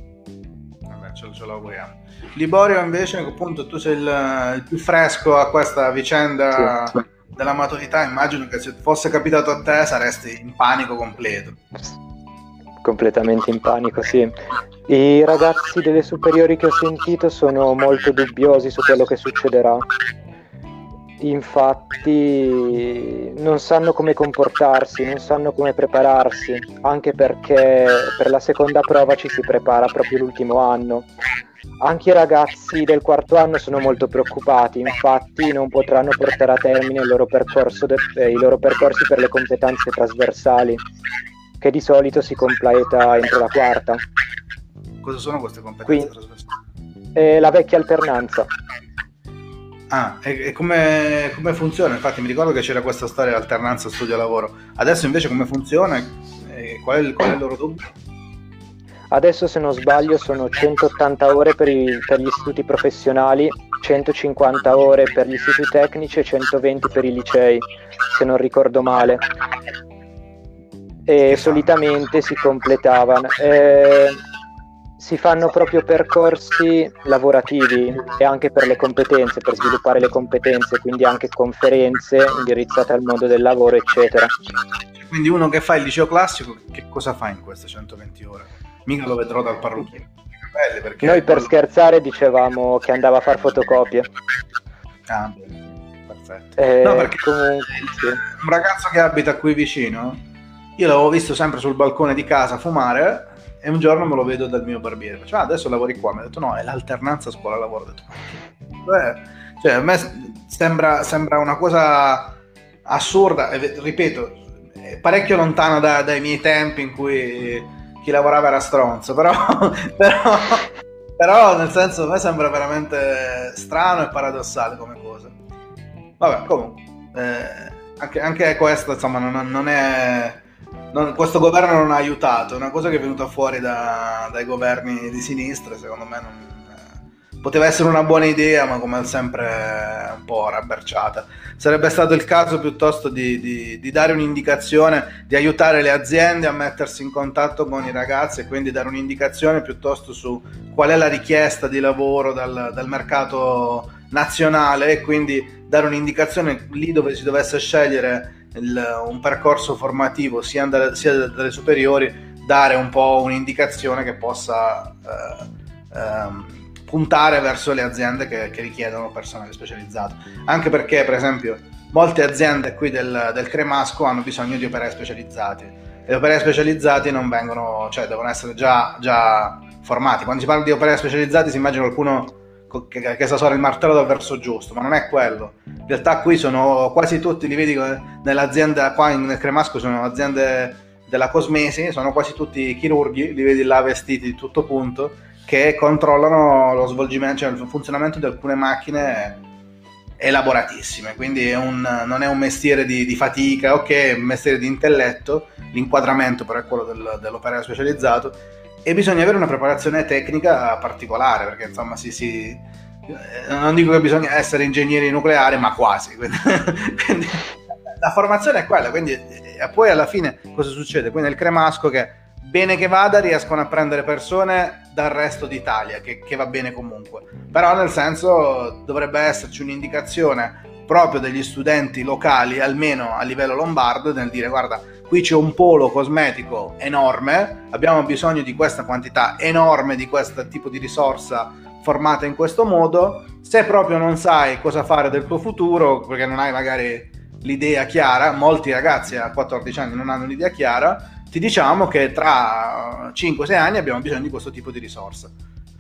Vabbè, ce, ce lo auguriamo. Liborio invece, appunto, tu sei il, il più fresco a questa vicenda. Sì della maturità, immagino che se fosse capitato a te saresti in panico completo. Completamente in panico, sì. I ragazzi delle superiori che ho sentito sono molto dubbiosi su quello che succederà. Infatti non sanno come comportarsi, non sanno come prepararsi, anche perché per la seconda prova ci si prepara proprio l'ultimo anno anche i ragazzi del quarto anno sono molto preoccupati, infatti non potranno portare a termine il loro de- eh, i loro percorsi per le competenze trasversali, che di solito si completa entro la quarta. Cosa sono queste competenze Quindi, trasversali? Eh, la vecchia alternanza. Ah, e, come, come, funziona? Infatti mi ricordo che c'era questa storia di alternanza studio-lavoro. Adesso invece come funziona? Qual, è il, qual è il loro dubbio? Adesso se non sbaglio sono 180 ore per, i, per, gli istituti professionali, 150 ore per gli istituti tecnici e 120 per i licei, se non ricordo male. E solitamente si completavano. Eh, si fanno proprio percorsi lavorativi e anche per le competenze, per sviluppare le competenze, quindi anche conferenze indirizzate al mondo del lavoro, eccetera. Quindi uno che fa il liceo classico, che cosa fa in queste 120 ore? mica lo vedrò dal parrucchiere. Perché Noi per scherzare dicevamo che andava a fare fotocopie. Ah, perfetto. Eh, no, perché comunque, un ragazzo che abita qui vicino, io l'avevo visto sempre sul balcone di casa fumare e un giorno me lo vedo dal mio barbiere. Faccio, ah, adesso lavori qua. Mi ha detto, no, è l'alternanza scuola-lavoro. Ho detto, Beh, cioè, a me sembra, sembra una cosa assurda, e, ripeto, parecchio lontana da, dai miei tempi in cui chi lavorava era stronzo, però, però, però nel senso a me sembra veramente strano e paradossale come cosa. Vabbè, comunque, eh, anche, anche, questo insomma non, non è... Non, questo governo non ha aiutato, è una cosa che è venuta fuori da, dai governi di sinistra, secondo me non, poteva essere una buona idea, ma come sempre un po' rabberciata. Sarebbe stato il caso piuttosto di, di, di, dare un'indicazione, di aiutare le aziende a mettersi in contatto con i ragazzi e quindi dare un'indicazione piuttosto su qual è la richiesta di lavoro dal, dal mercato nazionale e quindi dare un'indicazione lì dove si dovesse scegliere il, un percorso formativo sia dalle, sia dalle superiori, dare un po' un'indicazione che possa... Eh, ehm, puntare verso le aziende che, che, richiedono personale specializzato. Anche perché, per esempio, molte aziende qui del, del Cremasco hanno bisogno di operai specializzati. gli operai specializzati non vengono, cioè devono essere già, già formati. Quando si parla di operai specializzati si immagina qualcuno che, che sa suonare il martello dal verso giusto, ma non è quello. In realtà qui sono quasi tutti, li vedi nell'azienda, qua in Cremasco sono aziende della cosmesi, sono quasi tutti chirurghi, li vedi là vestiti di tutto punto, che controllano lo svolgimento, cioè il funzionamento di alcune macchine elaboratissime, quindi è un- non è un mestiere di, di fatica, ok, è un mestiere di intelletto, l'inquadramento però è quello del, dell'operaio specializzato e bisogna avere una preparazione tecnica particolare perché insomma si, si- eh, non dico che bisogna essere ingegneri nucleari ma quasi quindi, la formazione è quella quindi e poi alla fine cosa succede? Qui nel Cremasco che bene che vada riescono a prendere persone dal resto d'Italia che, che va bene comunque però nel senso dovrebbe esserci un'indicazione proprio degli studenti locali almeno a livello lombardo nel dire guarda qui c'è un polo cosmetico enorme, abbiamo bisogno di questa quantità enorme di questo tipo di risorsa formata in questo modo. Se proprio non sai cosa fare del tuo futuro, perché non hai magari l'idea chiara, molti ragazzi a 14 anni non hanno l'idea chiara, ti diciamo che tra 5-6 anni abbiamo bisogno di questo tipo di risorsa.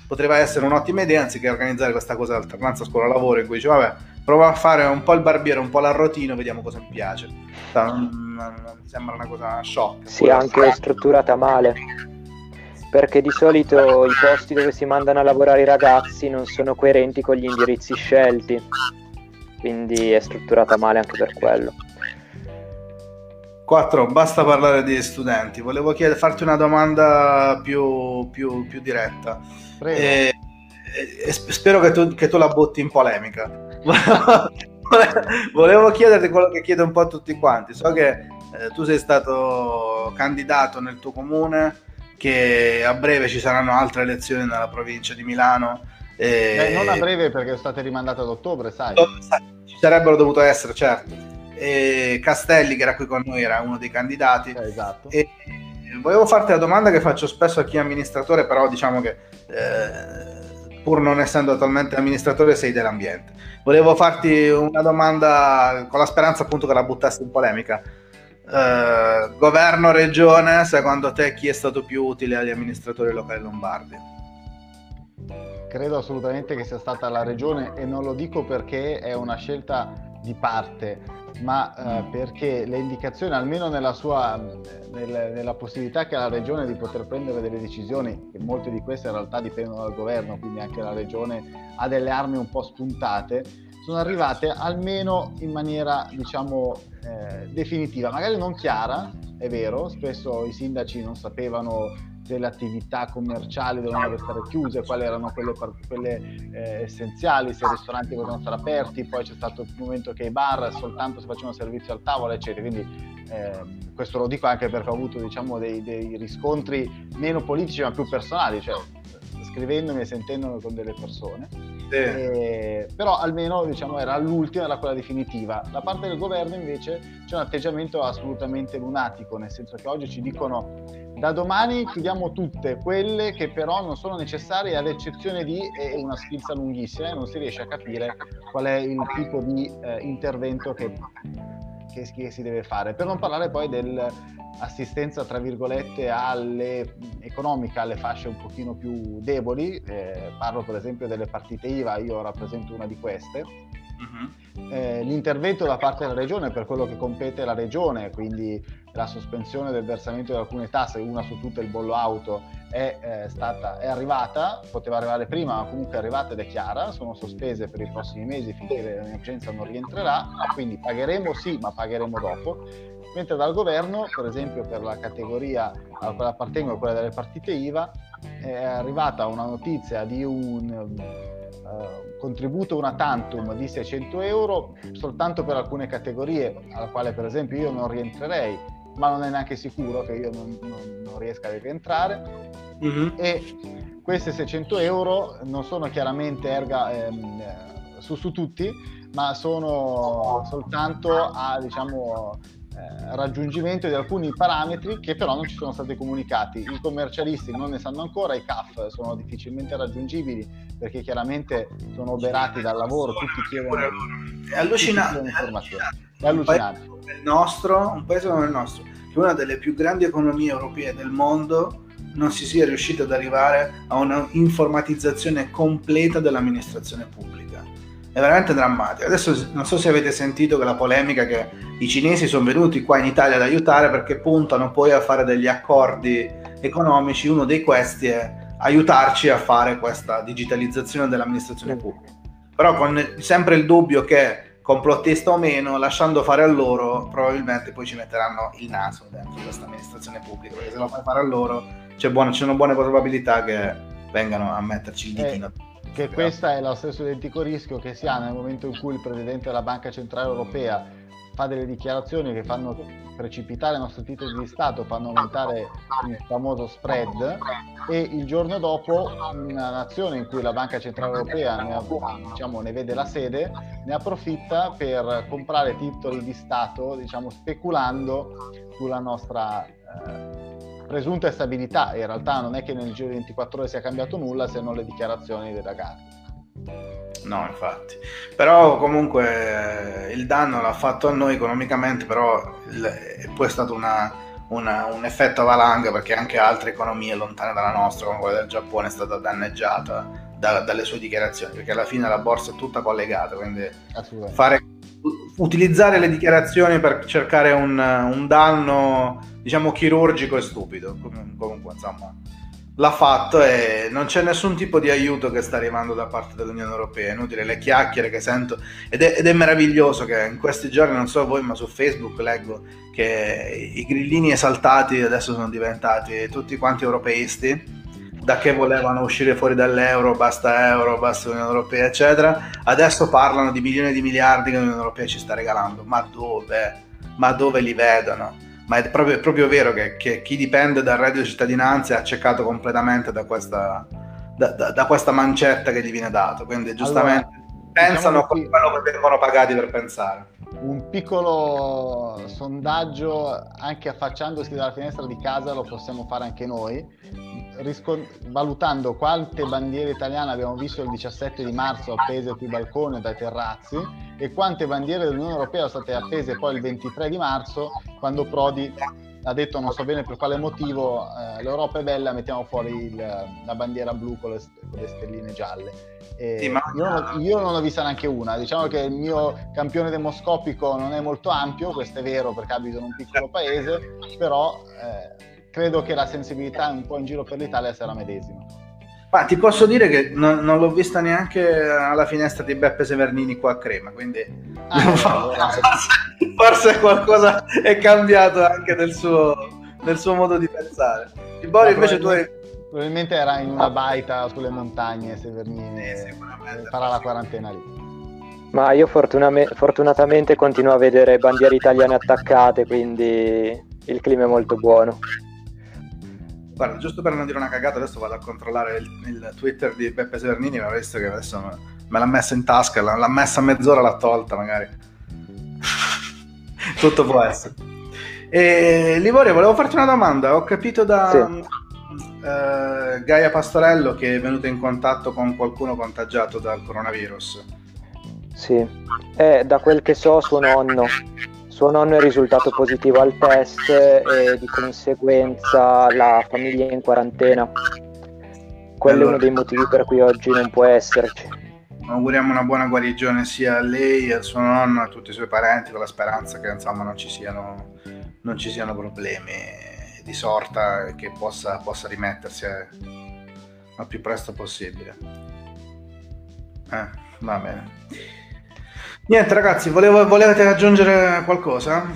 Potrebbe essere un'ottima idea anziché organizzare questa cosa alternanza scuola-lavoro in cui dici vabbè, prova a fare un po' il barbiere, un po' l'arrotino, vediamo cosa mi piace. Mi sembra una cosa sciocca. Sì, anche strutturata male. Perché di solito i posti dove si mandano a lavorare i ragazzi non sono coerenti con gli indirizzi scelti. Quindi è strutturata male anche per quello. 4. Basta parlare di studenti. Volevo chiedere, farti una domanda più, più- più diretta. E, e- e sp- spero che tu, che tu la butti in polemica. Volevo chiederti quello che chiedo un po' a tutti quanti. So che eh, tu sei stato candidato nel tuo comune, che a breve ci saranno altre elezioni nella provincia di Milano. e- Beh, non a breve perché sono state rimandate ad ottobre, sai. ci sarebbero dovuto essere, certo. E Castelli, che era qui con noi, era uno dei candidati. esatto. E volevo farti la domanda che faccio spesso a chi è amministratore, però diciamo che eh, pur non essendo attualmente amministratore sei dell'ambiente. Volevo farti una domanda con la speranza appunto che la buttassi in polemica. Eh, governo regione, secondo te chi è stato più utile agli amministratori locali lombardi? Credo assolutamente che sia stata la regione e non lo dico perché è una scelta di parte, ma eh, perché le indicazioni, almeno nella sua nel- nella possibilità che ha la regione di poter prendere delle decisioni, che molte di queste in realtà dipendono dal governo, quindi anche la regione ha delle armi un po' spuntate, sono arrivate almeno in maniera diciamo eh, definitiva, magari non chiara, è vero, spesso i sindaci non sapevano se le attività commerciali dovevano restare chiuse, quali erano quelle, quelle, eh, essenziali, se i ristoranti potevano stare aperti, poi c'è stato il momento che i bar soltanto si facevano servizio al tavolo, eccetera. Quindi eh, questo lo dico anche perché ho avuto diciamo, dei, dei riscontri meno politici ma più personali, cioè scrivendomi e sentendomi con delle persone. Eh, però almeno diciamo era l'ultima, era quella definitiva. Da parte del governo invece c'è un atteggiamento assolutamente lunatico, nel senso che oggi ci dicono da domani chiudiamo tutte quelle che però non sono necessarie ad eccezione di è una schizza lunghissima e non si riesce a capire qual è il tipo di eh, intervento che, che, che si deve fare. Per non parlare poi dell'assistenza tra virgolette alle, economica alle fasce un pochino più deboli, eh, parlo per esempio delle partite IVA, io rappresento una di queste. Eh, l'intervento da parte della regione per quello che compete la regione, quindi la sospensione del versamento di alcune tasse, una su tutte il bollo auto, è, eh, stata, è arrivata, poteva arrivare prima, ma comunque è arrivata ed è chiara, sono sospese per i prossimi mesi finché l'emergenza non rientrerà, quindi pagheremo sì, ma pagheremo dopo. Mentre dal governo, per esempio per la categoria alla quale appartengo, quella delle partite IVA, è arrivata una notizia di un eh, contributo una tantum di 600 euro soltanto per alcune categorie alla quale per esempio io non rientrerei ma non è neanche sicuro che io non, non- non riesca a rientrare. E questi 600 euro non sono chiaramente erga ehm, eh, su, su tutti ma sono soltanto a diciamo raggiungimento di alcuni parametri che però non ci sono stati comunicati. I commercialisti non ne sanno ancora, i CAF sono difficilmente raggiungibili perché chiaramente sono oberati dal lavoro, tutti chiedono, È allucinante. tutti chiedono informazioni. È allucinante. Il nostro, un paese come il nostro, che una delle più grandi economie europee del mondo non si sia riuscita ad arrivare a una informatizzazione completa dell'amministrazione pubblica. È veramente drammatico. Adesso non so se avete sentito che la polemica che i cinesi sono venuti qua in Italia ad aiutare perché puntano poi a fare degli accordi economici, uno dei questi è aiutarci a fare questa digitalizzazione dell'amministrazione pubblica. Però con sempre il dubbio che complottista o meno, lasciando fare a loro, probabilmente poi ci metteranno il naso dentro questa amministrazione pubblica, perché se lo fai fare a loro c'è buona, c'è una buona probabilità che vengano a metterci il ditino. Eh, che questo è lo stesso identico rischio che si ha nel momento in cui il Presidente della Banca Centrale Europea fa delle dichiarazioni che fanno precipitare i nostri titoli di Stato, fanno aumentare il famoso spread e il giorno dopo una nazione in cui la Banca Centrale Europea ne, diciamo, ne vede la sede ne approfitta per comprare titoli di Stato diciamo, speculando sulla nostra eh, presunta stabilità. In realtà non è che nel giro di 24 ore sia cambiato nulla se non le dichiarazioni della Lagarde. No, infatti. Però comunque eh, il danno l'ha fatto a noi economicamente, però il, è poi stato una, una, un effetto valanga perché anche altre economie lontane dalla nostra, come quella del Giappone, è stata danneggiata da, dalle sue dichiarazioni, perché alla fine la borsa è tutta collegata, quindi fare, utilizzare le dichiarazioni per cercare un, un danno, diciamo, chirurgico è stupido. Comunque, insomma l'ha fatto e non c'è nessun tipo di aiuto che sta arrivando da parte dell'Unione Europea. È inutile le chiacchiere che sento ed è, ed è, meraviglioso che in questi giorni, non so voi, ma su Facebook leggo che i grillini esaltati adesso sono diventati tutti quanti europeisti. Da che volevano uscire fuori dall'euro, basta euro, basta l'Unione Europea, eccetera. Adesso parlano di milioni di miliardi che l'Unione Europea ci sta regalando. Ma dove? Ma dove li vedono? Ma è proprio, è proprio vero che, che, chi dipende dal reddito di cittadinanza è accecato completamente da questa, da, da, da questa mancetta che gli viene dato. Quindi giustamente allora, pensano diciamo quello che vengono pagati per pensare. Un piccolo sondaggio anche affacciandosi dalla finestra di casa lo possiamo fare anche noi, riscon- valutando quante bandiere italiane abbiamo visto il 17 di marzo appese sui balconi dai terrazzi e quante bandiere dell'Unione Europea sono state appese poi il 23 di marzo quando Prodi ha detto non so bene per quale motivo eh, l'Europa è bella mettiamo fuori il, la bandiera blu con le, con le stelline gialle sì, ma... io, non, io, non, ho vista neanche una. Diciamo che il mio campione demoscopico non è molto ampio questo è vero perché abito in un piccolo paese però eh, credo che la sensibilità un po' in giro per l'Italia sia la medesima ma ti posso dire che non, non, l'ho vista neanche alla finestra di Beppe Severnini qua a Crema, quindi ah, forse qualcosa è cambiato anche nel suo, nel suo modo di pensare. Il Bori invece tu hai... Probabilmente era in una baita sulle montagne Severnini eh, farà la quarantena lì. Ma io fortunatamente continuo a vedere bandiere italiane attaccate, quindi il clima è molto buono. Guarda, giusto per non dire una cagata, adesso vado a controllare il, il Twitter di Beppe Severnini, ma visto che adesso me l'ha messa in tasca, l'ha messa a mezz'ora, l'ha tolta magari. Tutto può essere. E, Livorio, volevo farti una domanda. Ho capito da sì. uh, Gaia Pastorello che è venuto in contatto con qualcuno contagiato dal coronavirus. Sì, eh, da quel che so suo nonno suo nonno è risultato positivo al test e di conseguenza la famiglia è in quarantena. Quello allora, è uno dei motivi per cui oggi non può esserci. Auguriamo una buona guarigione sia a lei, al suo nonno, a tutti i suoi parenti, con la speranza che insomma non ci siano, non ci siano problemi di sorta e che possa, possa rimettersi al più presto possibile. Eh, va bene. Niente ragazzi, volevo, volevate aggiungere qualcosa?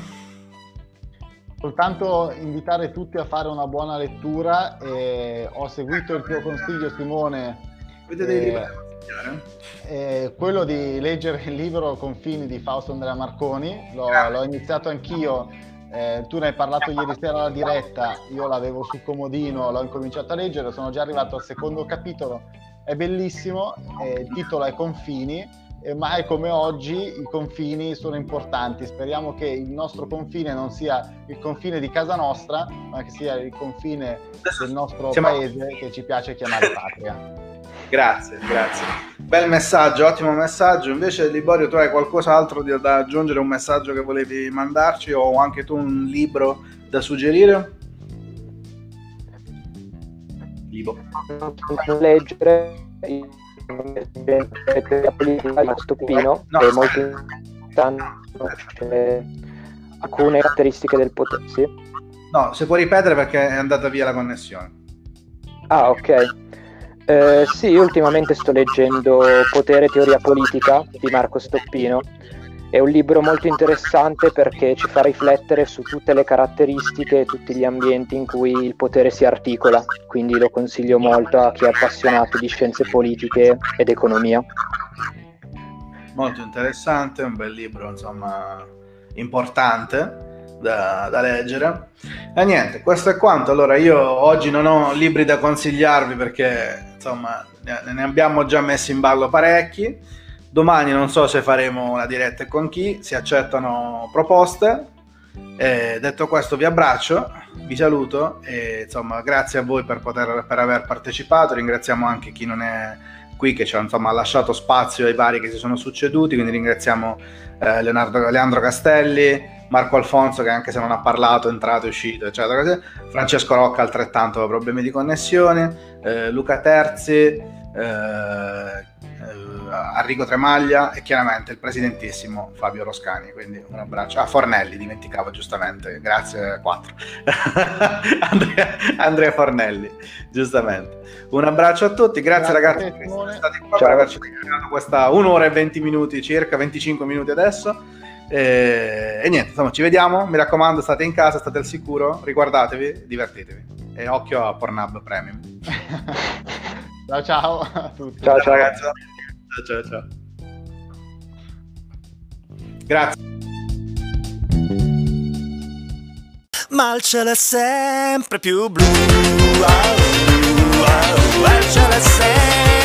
Soltanto invitare tutti a fare una buona lettura. E ho seguito il tuo consiglio Simone. Libri eh, quello di leggere il libro Confini di Fausto Andrea Marconi, l'ho, ah. l'ho iniziato anch'io, eh, tu ne hai parlato ieri sera alla diretta, io l'avevo sul comodino, l'ho incominciato a leggere, sono già arrivato al secondo capitolo, è bellissimo, eh, il titolo è Confini e mai come oggi i confini sono importanti. Speriamo che il nostro confine non sia il confine di casa nostra, ma che sia il confine del nostro Siamo... paese che ci piace chiamare patria. Grazie, grazie. Bel messaggio, ottimo messaggio. Invece, Liborio, tu hai qualcos'altro da aggiungere? Un messaggio che volevi mandarci o anche tu un libro da suggerire? Libo. leggere la politica di Stoppino No, è molto importante conoscere alcune caratteristiche del potere sì? No, se puoi ripetere perché è andata via la connessione. ah ok Eh, sì, ultimamente sto leggendo Potere e teoria politica di Marco Stoppino. È un libro molto interessante perché ci fa riflettere su tutte le caratteristiche e tutti gli ambienti in cui il potere si articola, quindi lo consiglio molto a chi è appassionato di scienze politiche ed economia. Molto interessante, un bel libro, insomma, importante da, da leggere. E niente, questo è quanto. Allora, io oggi non ho libri da consigliarvi perché, insomma, ne abbiamo già messi in ballo parecchi. Domani non so se faremo una diretta con chi, si accettano proposte. E detto questo, vi abbraccio, vi saluto e insomma, grazie a voi per, poter, per aver partecipato. Ringraziamo anche chi non è qui che ci ha insomma, lasciato spazio ai vari che si sono succeduti. Quindi ringraziamo eh, Leonardo, Leandro Castelli, Marco Alfonso che anche se non ha parlato è entrato e uscito, eccetera. Francesco Rocca altrettanto ha problemi di connessione, eh, Luca Terzi, eh, eh, Arrigo Tremaglia e chiaramente il presidentissimo Fabio Roscani. Quindi un abbraccio. Ah, Fornelli, dimenticavo giustamente, grazie 4. Andrea, Andrea Fornelli, giustamente. Un abbraccio a tutti, grazie, Grazie ragazzi a te, per essere Simone. stati qua per averci dedicato questa un'ora e 20 minuti circa, 25 minuti adesso. E, e niente, insomma, ci vediamo. Mi raccomando, state in casa, state al sicuro, riguardatevi, divertitevi. E occhio a Pornhub Premium. Ciao ciao a tutti. Ciao, ciao. ragazzi. Ciao, ciao, ciao. Grazie. ma il cielo è sempre più blu. Wow, wow, wow, il cielo è sempre